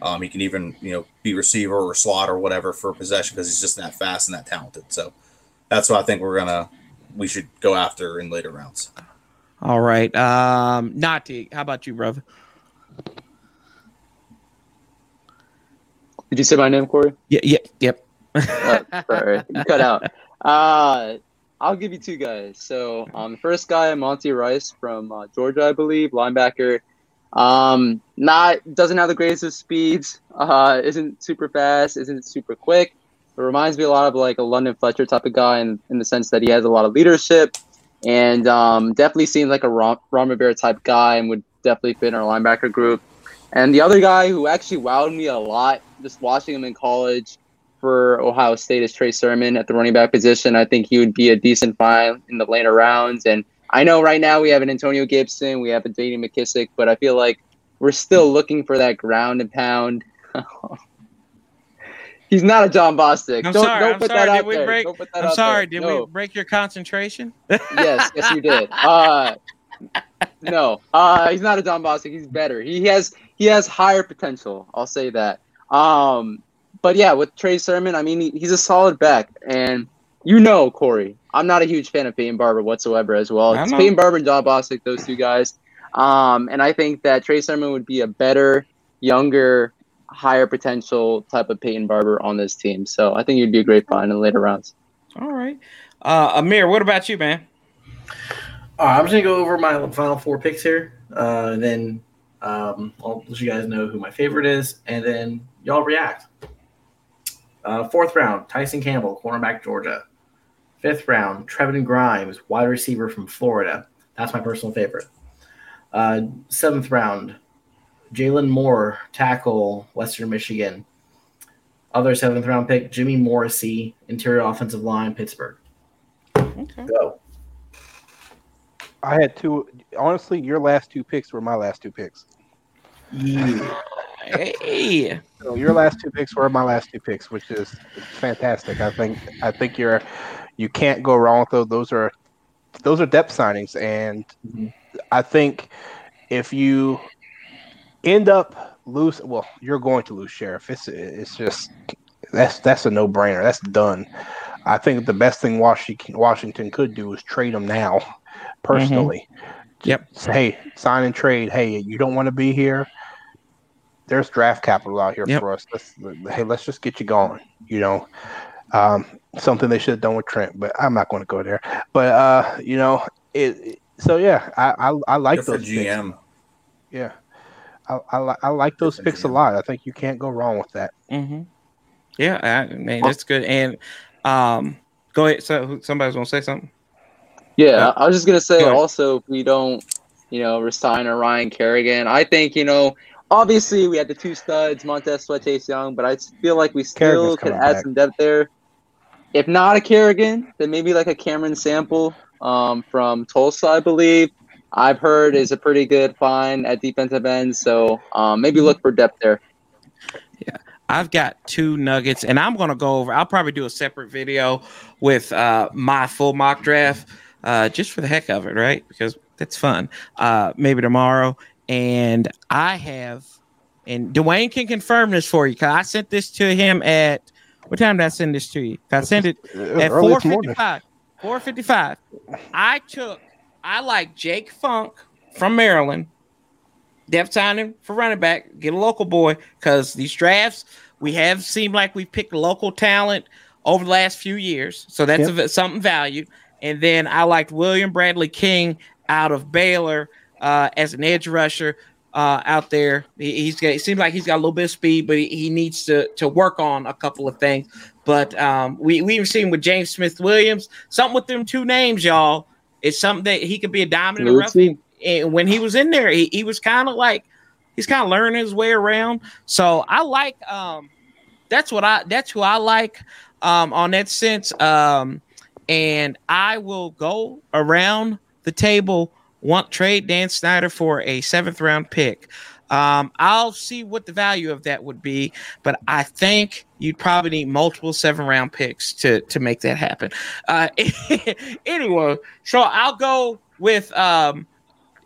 Um, he can even you know be receiver or slot or whatever for possession because he's just that fast and that talented. So that's what I think we're gonna we should go after in later rounds. All right. Um, Nati, how about you, brother? Did you say my name, Corey? Yeah, yeah, yep. Uh, sorry, cut out. Uh, I'll give you two guys. So, um, the first guy, Monty Rice from uh, Georgia, I believe, linebacker. Um, not doesn't have the greatest of speeds. Uh, isn't super fast. Isn't super quick. It reminds me a lot of like a London Fletcher type of guy in, in the sense that he has a lot of leadership and um, definitely seems like a Ron, Ron Rivera type guy and would definitely fit in our linebacker group. And the other guy who actually wowed me a lot just watching him in college for Ohio State is Trey Sermon at the running back position. I think he would be a decent find in the later rounds. And I know right now we have an Antonio Gibson, we have a J.D. McKissic, but I feel like we're still looking for that ground and pound. He's not a Jon Bostic. I'm don't, sorry. Don't I'm put sorry. that Did out we there. break? Don't put that I'm sorry. there. Did No. we break your concentration? yes, yes, you did. Uh, no, uh, he's not a Don Bostic. He's better. He has he has higher potential. I'll say that. Um, but yeah, with Trey Sermon, I mean, he, he's a solid back, and you know, Corey, I'm not a huge fan of Peyton Barber whatsoever as well. It's. Peyton Barber and Don Bostic, those two guys. Um, and I think that Trey Sermon would be a better, younger, higher potential type of Peyton Barber on this team. So I think you'd be a great find in the later rounds. All right. Uh, Amir, what about you, man? All right, I'm just gonna go over my final four picks here, uh, and then um, I'll let you guys know who my favorite is, and then y'all react. Uh, fourth round, Tyson Campbell, cornerback, Georgia. Fifth round, Trevon Grimes, wide receiver from Florida. That's my personal favorite. Uh, seventh round, Jaylon Moore, tackle, Western Michigan. Other seventh round pick, Jimmy Morrissey, interior offensive line, Pittsburgh. Okay. Go. I had two. Honestly, your last two picks were my last two picks. Hey. So your last two picks were my last two picks, which is fantastic. I think I think you're you can't go wrong with those. Those are those are depth signings, and Mhm. I think if you end up lose, well, you're going to lose Scherff. It's it's just that's that's a no brainer. That's done. I think the best thing Washington Washington could do is trade him now, personally. Yep. Hey, sign and trade. Hey, you don't want to be here. There's draft capital out here Yep. for us. Let's, hey, let's just get you going. You know, um, something they should have done with Trent, but I'm not going to go there. But uh, you know, it. it- So yeah, I I, I like Good for those picks. GM. Yeah, I I, I like those for picks a lot. I think you can't go wrong with that. Mm-hmm. Yeah, I, man, that's good. And um, go ahead. So somebody's gonna say something. Yeah, Yeah. I was just gonna say Go also if we don't, you know, resign a Ryan Kerrigan, I think you know, obviously we had the two studs, Montez Sweat, Chase Young, but I feel like we still Kerrigan's could add back. some depth there. If not a Kerrigan, then maybe like a Cameron Sample um, from Tulsa, I believe. I've heard is a pretty good find at defensive end, so um, maybe look for depth there. Yeah, I've got two nuggets, and I'm gonna go over. I'll probably do a separate video with uh, my full mock draft, uh, just for the heck of it, right? Because that's fun. Uh, maybe tomorrow. And I have, and Dwayne can confirm this for you. Cause I sent this to him at what time did I send this to you? I sent it at four fifty five. Four fifty five. I took. I like Jake Funk from Maryland. Depth signing for running back. Get a local boy because these drafts we have seemed like we've picked local talent over the last few years, so that's a, something valued. And then I liked William Bradley King out of Baylor uh, as an edge rusher uh, out there. He, he's got, it seems like he's got a little bit of speed, but he, he needs to to work on a couple of things. But um, we we even seen with James Smith Williams something with them two names, y'all. It's something that he could be a the We'll rough. And when he was in there, he, he was kind of like he's kind of learning his way around. So I like um that's what I that's who I like um on that sense. Um and I will go around the table want trade Dan Snyder for a seventh round pick. Um, I'll see what the value of that would be, but I think you'd probably need multiple seven round picks to to make that happen. Uh, anyway, so I'll go with um,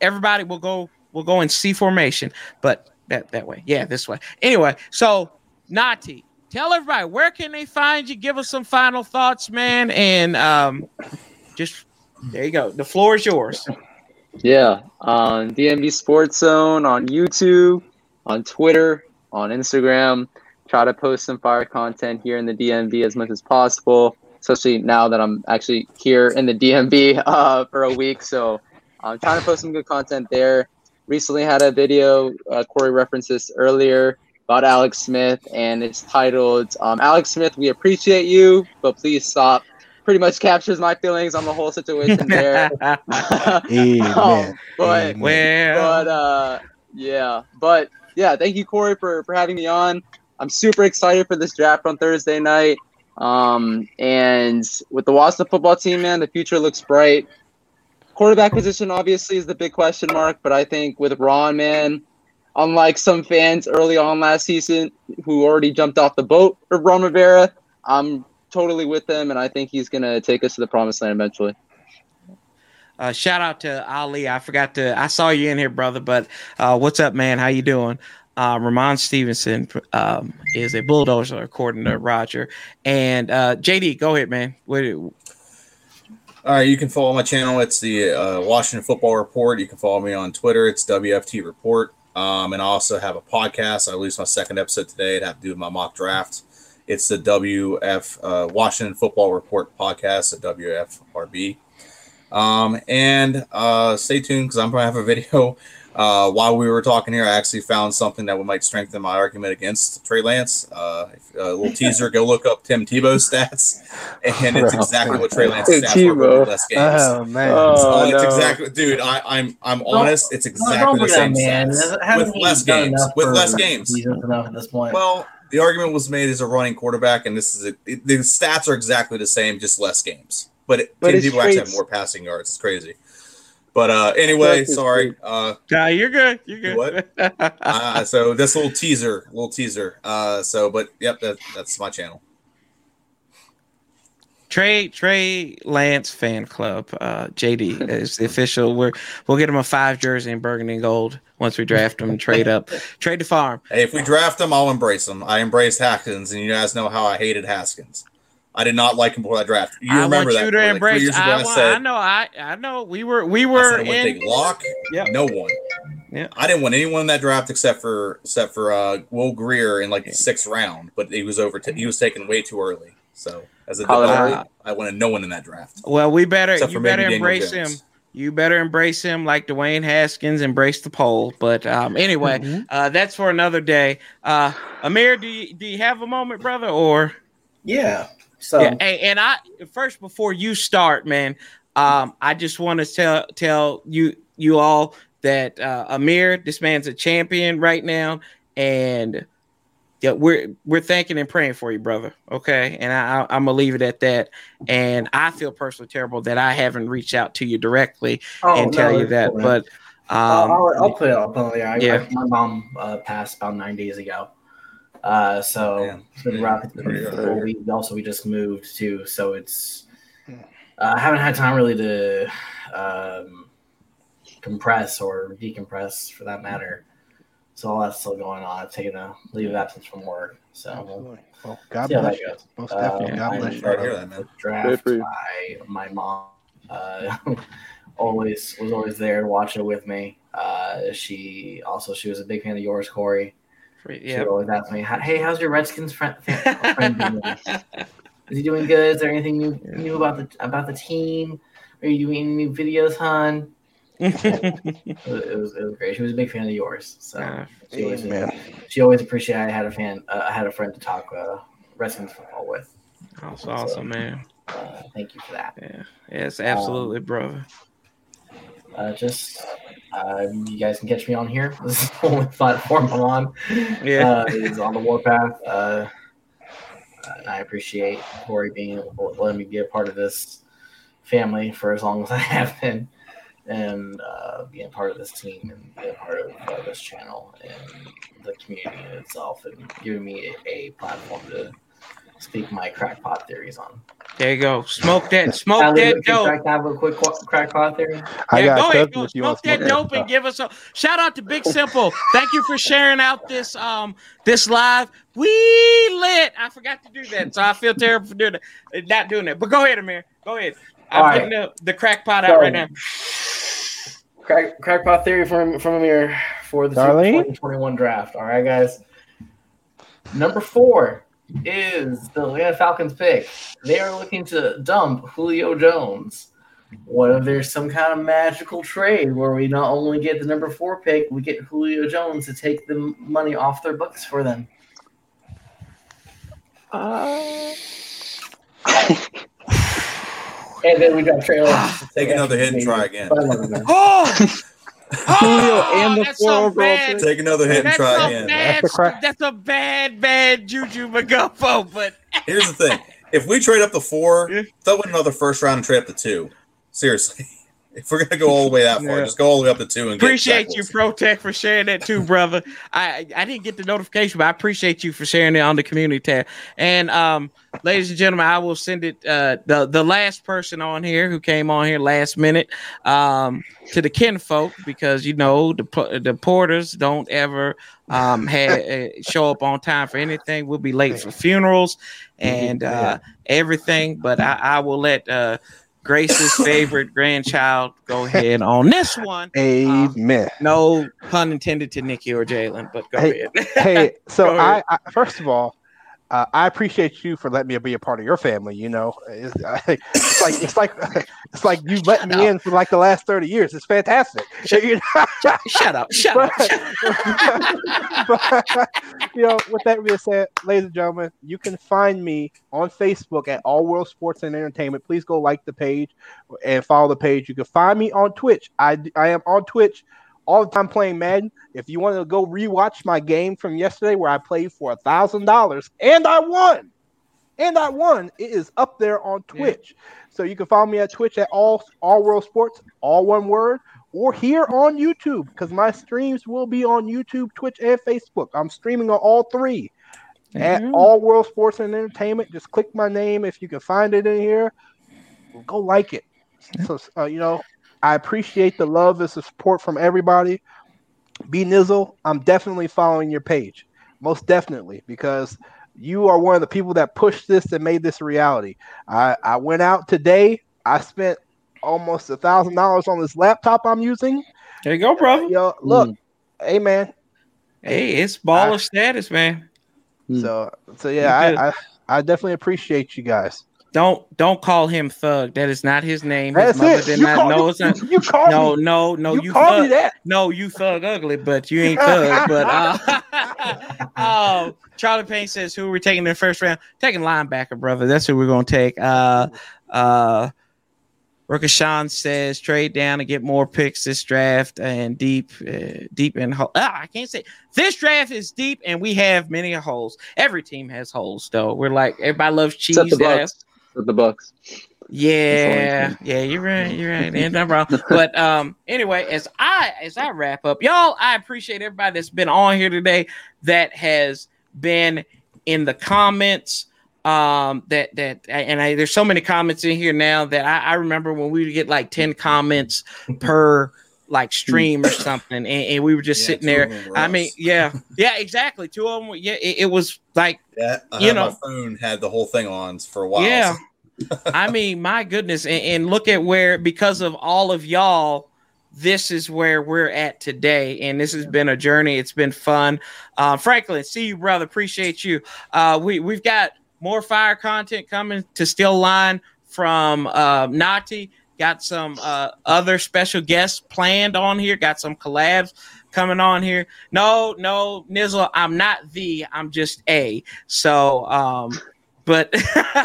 everybody. will go we'll go in C formation, but that that way, yeah, this way. Anyway, so Nati, tell everybody where can they find you? Give us some final thoughts, man, and um, just there you go. The floor is yours. Yeah, on DMV Sports Zone, on YouTube, on Twitter, on Instagram. Try to post some fire content here in the DMV as much as possible, especially now that I'm actually here in the DMV uh, for a week. So I'm trying to post some good content there. Recently had a video, uh, Corey referenced this earlier, about Alex Smith, and it's titled um, Alex Smith, we appreciate you, but please stop. Pretty much captures my feelings on the whole situation there. Amen. Um, but Amen. well, but uh yeah but yeah thank you corey for for having me on i'm super excited for this draft on thursday night um and with the Washington football team man the future looks bright quarterback position obviously is the big question mark but i think with ron man unlike some fans early on last season who already jumped off the boat of ron rivera i'm totally with them, and i think he's gonna take us to the promised land eventually Uh, shout out to Ali. I forgot to. I saw you in here, brother. But uh, what's up, man? How you doing? Uh, Ramon Stevenson um, is a bulldozer, according to Roger. And uh, JD, go ahead, man. What, All right, you can follow my channel. It's the uh, Washington Football Report. You can follow me on Twitter. It's WFT Report. Um, and I also have a podcast. I released my second episode today. It had to do with my mock draft. It's the WF uh, Washington Football Report podcast the WFRB. Um, and uh, stay tuned because I'm going to have a video. Uh, while we were talking here, I actually found something that might strengthen my argument against Trey Lance. Uh, a little teaser: go look up Tim Tebow's stats, and it's exactly what Trey Lance's stats were Tebow. with less games. Oh man. Oh, Uh, it's no. exactly, dude. I, I'm I'm honest. It's exactly don't the do same that, man. stats with less games. With less games. enough at this point. Well, the argument was made as a running quarterback, and this is a, it, the stats are exactly the same, just less games. But, it, But Tim his Tebow actually have more passing yards. It's crazy. But uh, anyway, sorry. Uh, Nah, you're good. You're good. What? uh, so this little teaser, little teaser. Uh, so, but yep, that, that's my channel. Trey Trey Lance fan club. Uh, JD is the official. We're we'll get him a five jersey in burgundy and gold once we draft him trade up, trade the farm. Hey, if we draft him, I'll embrace him. I embraced Haskins, and you guys know how I hated Haskins. I did not like him before that draft. You I remember want that? you to Corey. Like, three embrace. years ago, I, I, said, I know. I I know. We were we I were said I wouldn't in. take Lock. Yep. No one. Yeah. I didn't want anyone in that draft except for except for uh, Will Grier in like the sixth round, but he was over. T- he was taken way too early. So as a Colin developer, I wanted no one in that draft. Well, we better you better embrace him. You better embrace him like Dwayne Haskins embraced the pole. But um, anyway, Mhm. uh, that's for another day. Uh, Amir, do you, do you have a moment, brother? Or yeah. So yeah, hey, and I first before you start, man, um, I just want to tell tell you you all that uh, Amir, this man's a champion right now, and yeah, we're we're thanking and praying for you, brother. Okay, and I, I, I'm gonna leave it at that. And I feel personally terrible that I haven't reached out to you directly oh, and no, tell you that, cool, but I'll, um, I'll, I'll put it up on there. I, yeah. I, my mom uh, passed about nine days ago. Uh, so Damn. it's been Yeah. rough. It's a week. Also, we just moved too, so it's uh, I haven't had time really to um, compress or decompress for that matter. So all that's still going on. I've taken a leave of absence from work. So Absolutely. Well, God see how bless you. goes. Most Uh. God bless you. Sorry to part hear that, man. the Draft for you. by my mom. Uh, always was always there to watch it with me. Uh, she also she was a big fan of yours, Corey. She would always ask me, "Hey, how's your Redskins friend, friend doing? Is he doing good? Is there anything new, new about the about the team? Are you doing any new videos, hon?" It was, it was, it was great. She was a big fan of yours, so Uh, she always Amen. she always appreciated. I had a fan, uh, I had a friend to talk uh, Redskins football with. That's awesome, man. Uh, thank you for that. Yeah, yes, absolutely, brother. Uh, just uh, you guys can catch me on here. This is the only platform I'm on. Yeah. uh, is on the warpath. Uh, I appreciate Corey being letting me be a part of this family for as long as I have been, and uh, being part of this team and being part of uh, this channel and the community in itself, and giving me a, a platform to speak my crackpot theories on. There you go. Smoke that. Smoke leave that it- can dope. I have a quick crackpot theory? I Yeah, got go ahead, go if you want smoke that smoke dope and give us a shout out to Big Simple. Thank you for sharing out this um this live. We lit. I forgot to do that, so I feel terrible for doing it, not doing it. But go ahead, Amir. Go ahead. I'm All right. getting the, the crack pot out So- right now. Crack, crackpot theory from from Amir for the Darlene? 2021 draft. All right, guys. Number four is the Atlanta Falcons pick. They are looking to dump Julio Jones. What if there's some kind of magical trade where we not only get the number four pick, we get Julio Jones to take the money off their books for them? Uh, And then we got Trey ah, Take another hit and try again. But I love him, man. Oh! oh, Julio and the four so overall bad. Take another hit and That's try again. bad, That's a crack. that's a bad, bad Juju McGuffo. But Here's the thing: if we trade up the four, Yeah. throw in another first round and trade up to two. Seriously, if we're gonna go all the way that far, Yeah. just go all the way up to two and appreciate you. ProTech, for sharing that too, brother. I I didn't get the notification, but I appreciate you for sharing it on the community tab. And um, ladies and gentlemen, I will send it uh the the last person on here who came on here last minute um to the kinfolk because you know the the porters don't ever um have, uh, show up on time for anything. We'll be late for funerals and uh everything, but I, I will let uh Grace's favorite grandchild go ahead on this one. Amen. Um, no pun intended to Nikki or Jalen, but go Hey, ahead. hey, so I. I first of all, uh, I appreciate you for letting me be a part of your family. You know, it's, it's like it's like it's like you let me in for like the last thirty years. It's fantastic. You know? shut up, shut but, up. but, you know, with that being said, ladies and gentlemen, you can find me on Facebook at All World Sports and Entertainment. Please go like the page and follow the page. You can find me on Twitch. I, I am on Twitch all the time playing Madden. If you want to go rewatch my game from yesterday where I played for a thousand dollars and I won, and I won, it is up there on Twitch. So you can follow me at Twitch at all all world sports, all one word, or here on YouTube because my streams will be on YouTube, Twitch, and Facebook. I'm streaming on all three at All World Sports and Entertainment. Just click my name if you can find it in here. Go like it. So uh, you know, I appreciate the love and the support from everybody. B Nizzle, I'm definitely following your page, most definitely because you are one of the people that pushed this and made this a reality. I I went out today. I spent almost a thousand dollars on this laptop I'm using. There you go, brother. Yo, look, hey man. Hey, it's baller status, man. Hmm. So so yeah, I, I I definitely appreciate you guys. Don't don't call him thug. That is not his name. His That's mother it. did You not called know me- it's not. You called No, me. no, no. you, You, called thug. me that. No, you thug ugly, but you ain't thug. but uh, oh, Charlie Payne says who are we taking in the first round? Taking linebacker, brother. That's who we're gonna take. Uh, uh, Rukashan says trade down and get more picks this draft and deep, uh, deep in hole. Ah, I can't say this draft is deep and we have many holes. Every team has holes, though. We're like everybody loves cheese. Except the that Bucks. With the Bucks. yeah, yeah, you're right. You're right. Ain't nothing wrong. But um, anyway, as I as I wrap up, y'all, I appreciate everybody that's been on here today that has been in the comments. Um, that that and I there's so many comments in here now that I, I remember when we would get like 10 comments per like stream or something, and, and we were just Yeah, sitting there. of them were I mean, yeah, yeah, exactly. Two of them, were- yeah, it, it was like Yeah, I you had know. my phone had the whole thing on for a while. yeah. so- I mean, my goodness. And, and look at where, because of all of y'all, this is where we're at today. And this has been a journey. It's been fun. Uh, Franklin, see you, brother. Appreciate you. Uh, we, we've got more fire content coming to Still Line from uh, Nati. Got some uh, other special guests planned on here. Got some collabs coming on here. No, no, Nizzle, I'm not the, I'm just a. So, um, but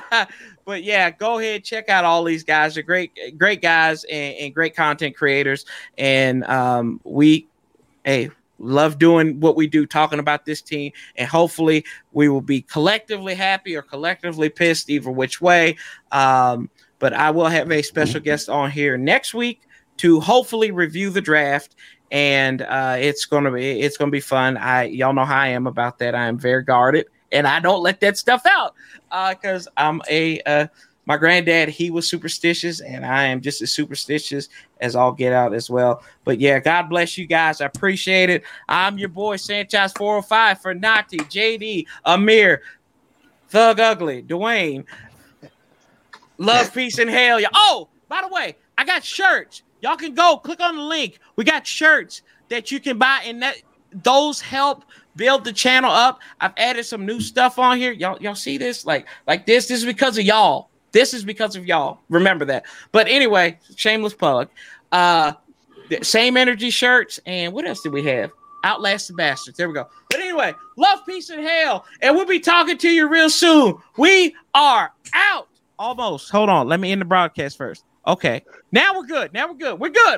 but yeah, go ahead check out all these guys. They're great, great guys and, and great content creators. And um, we, hey, love doing what we do, talking about this team, and hopefully we will be collectively happy or collectively pissed, either which way. Um, but I will have a special guest on here next week to hopefully review the draft and uh, it's gonna be it's gonna be fun. I y'all know how I am about that. I am very guarded, and I don't let that stuff out Uh, because I'm a uh, my granddad. He was superstitious, and I am just as superstitious as all get out as well. But yeah, God bless you guys. I appreciate it. I'm your boy Sanchez 405 for Nati, JD, Amir, Thug Ugly, Dwayne. Love, peace, and hell. Yeah. Oh, by the way, I got shirts. Y'all can go click on the link. We got shirts that you can buy, and that those help build the channel up. I've added some new stuff on here. Y'all, y'all see this? Like, like this. This is because of y'all. This is because of y'all. Remember that. But anyway, shameless plug. Uh, same energy shirts, and what else did we have? Outlast the bastards. There we go. But anyway, love, peace, and hell. And we'll be talking to you real soon. We are out. Almost. Hold on. Let me end the broadcast first. Okay. Now we're good. Now we're good. We're good.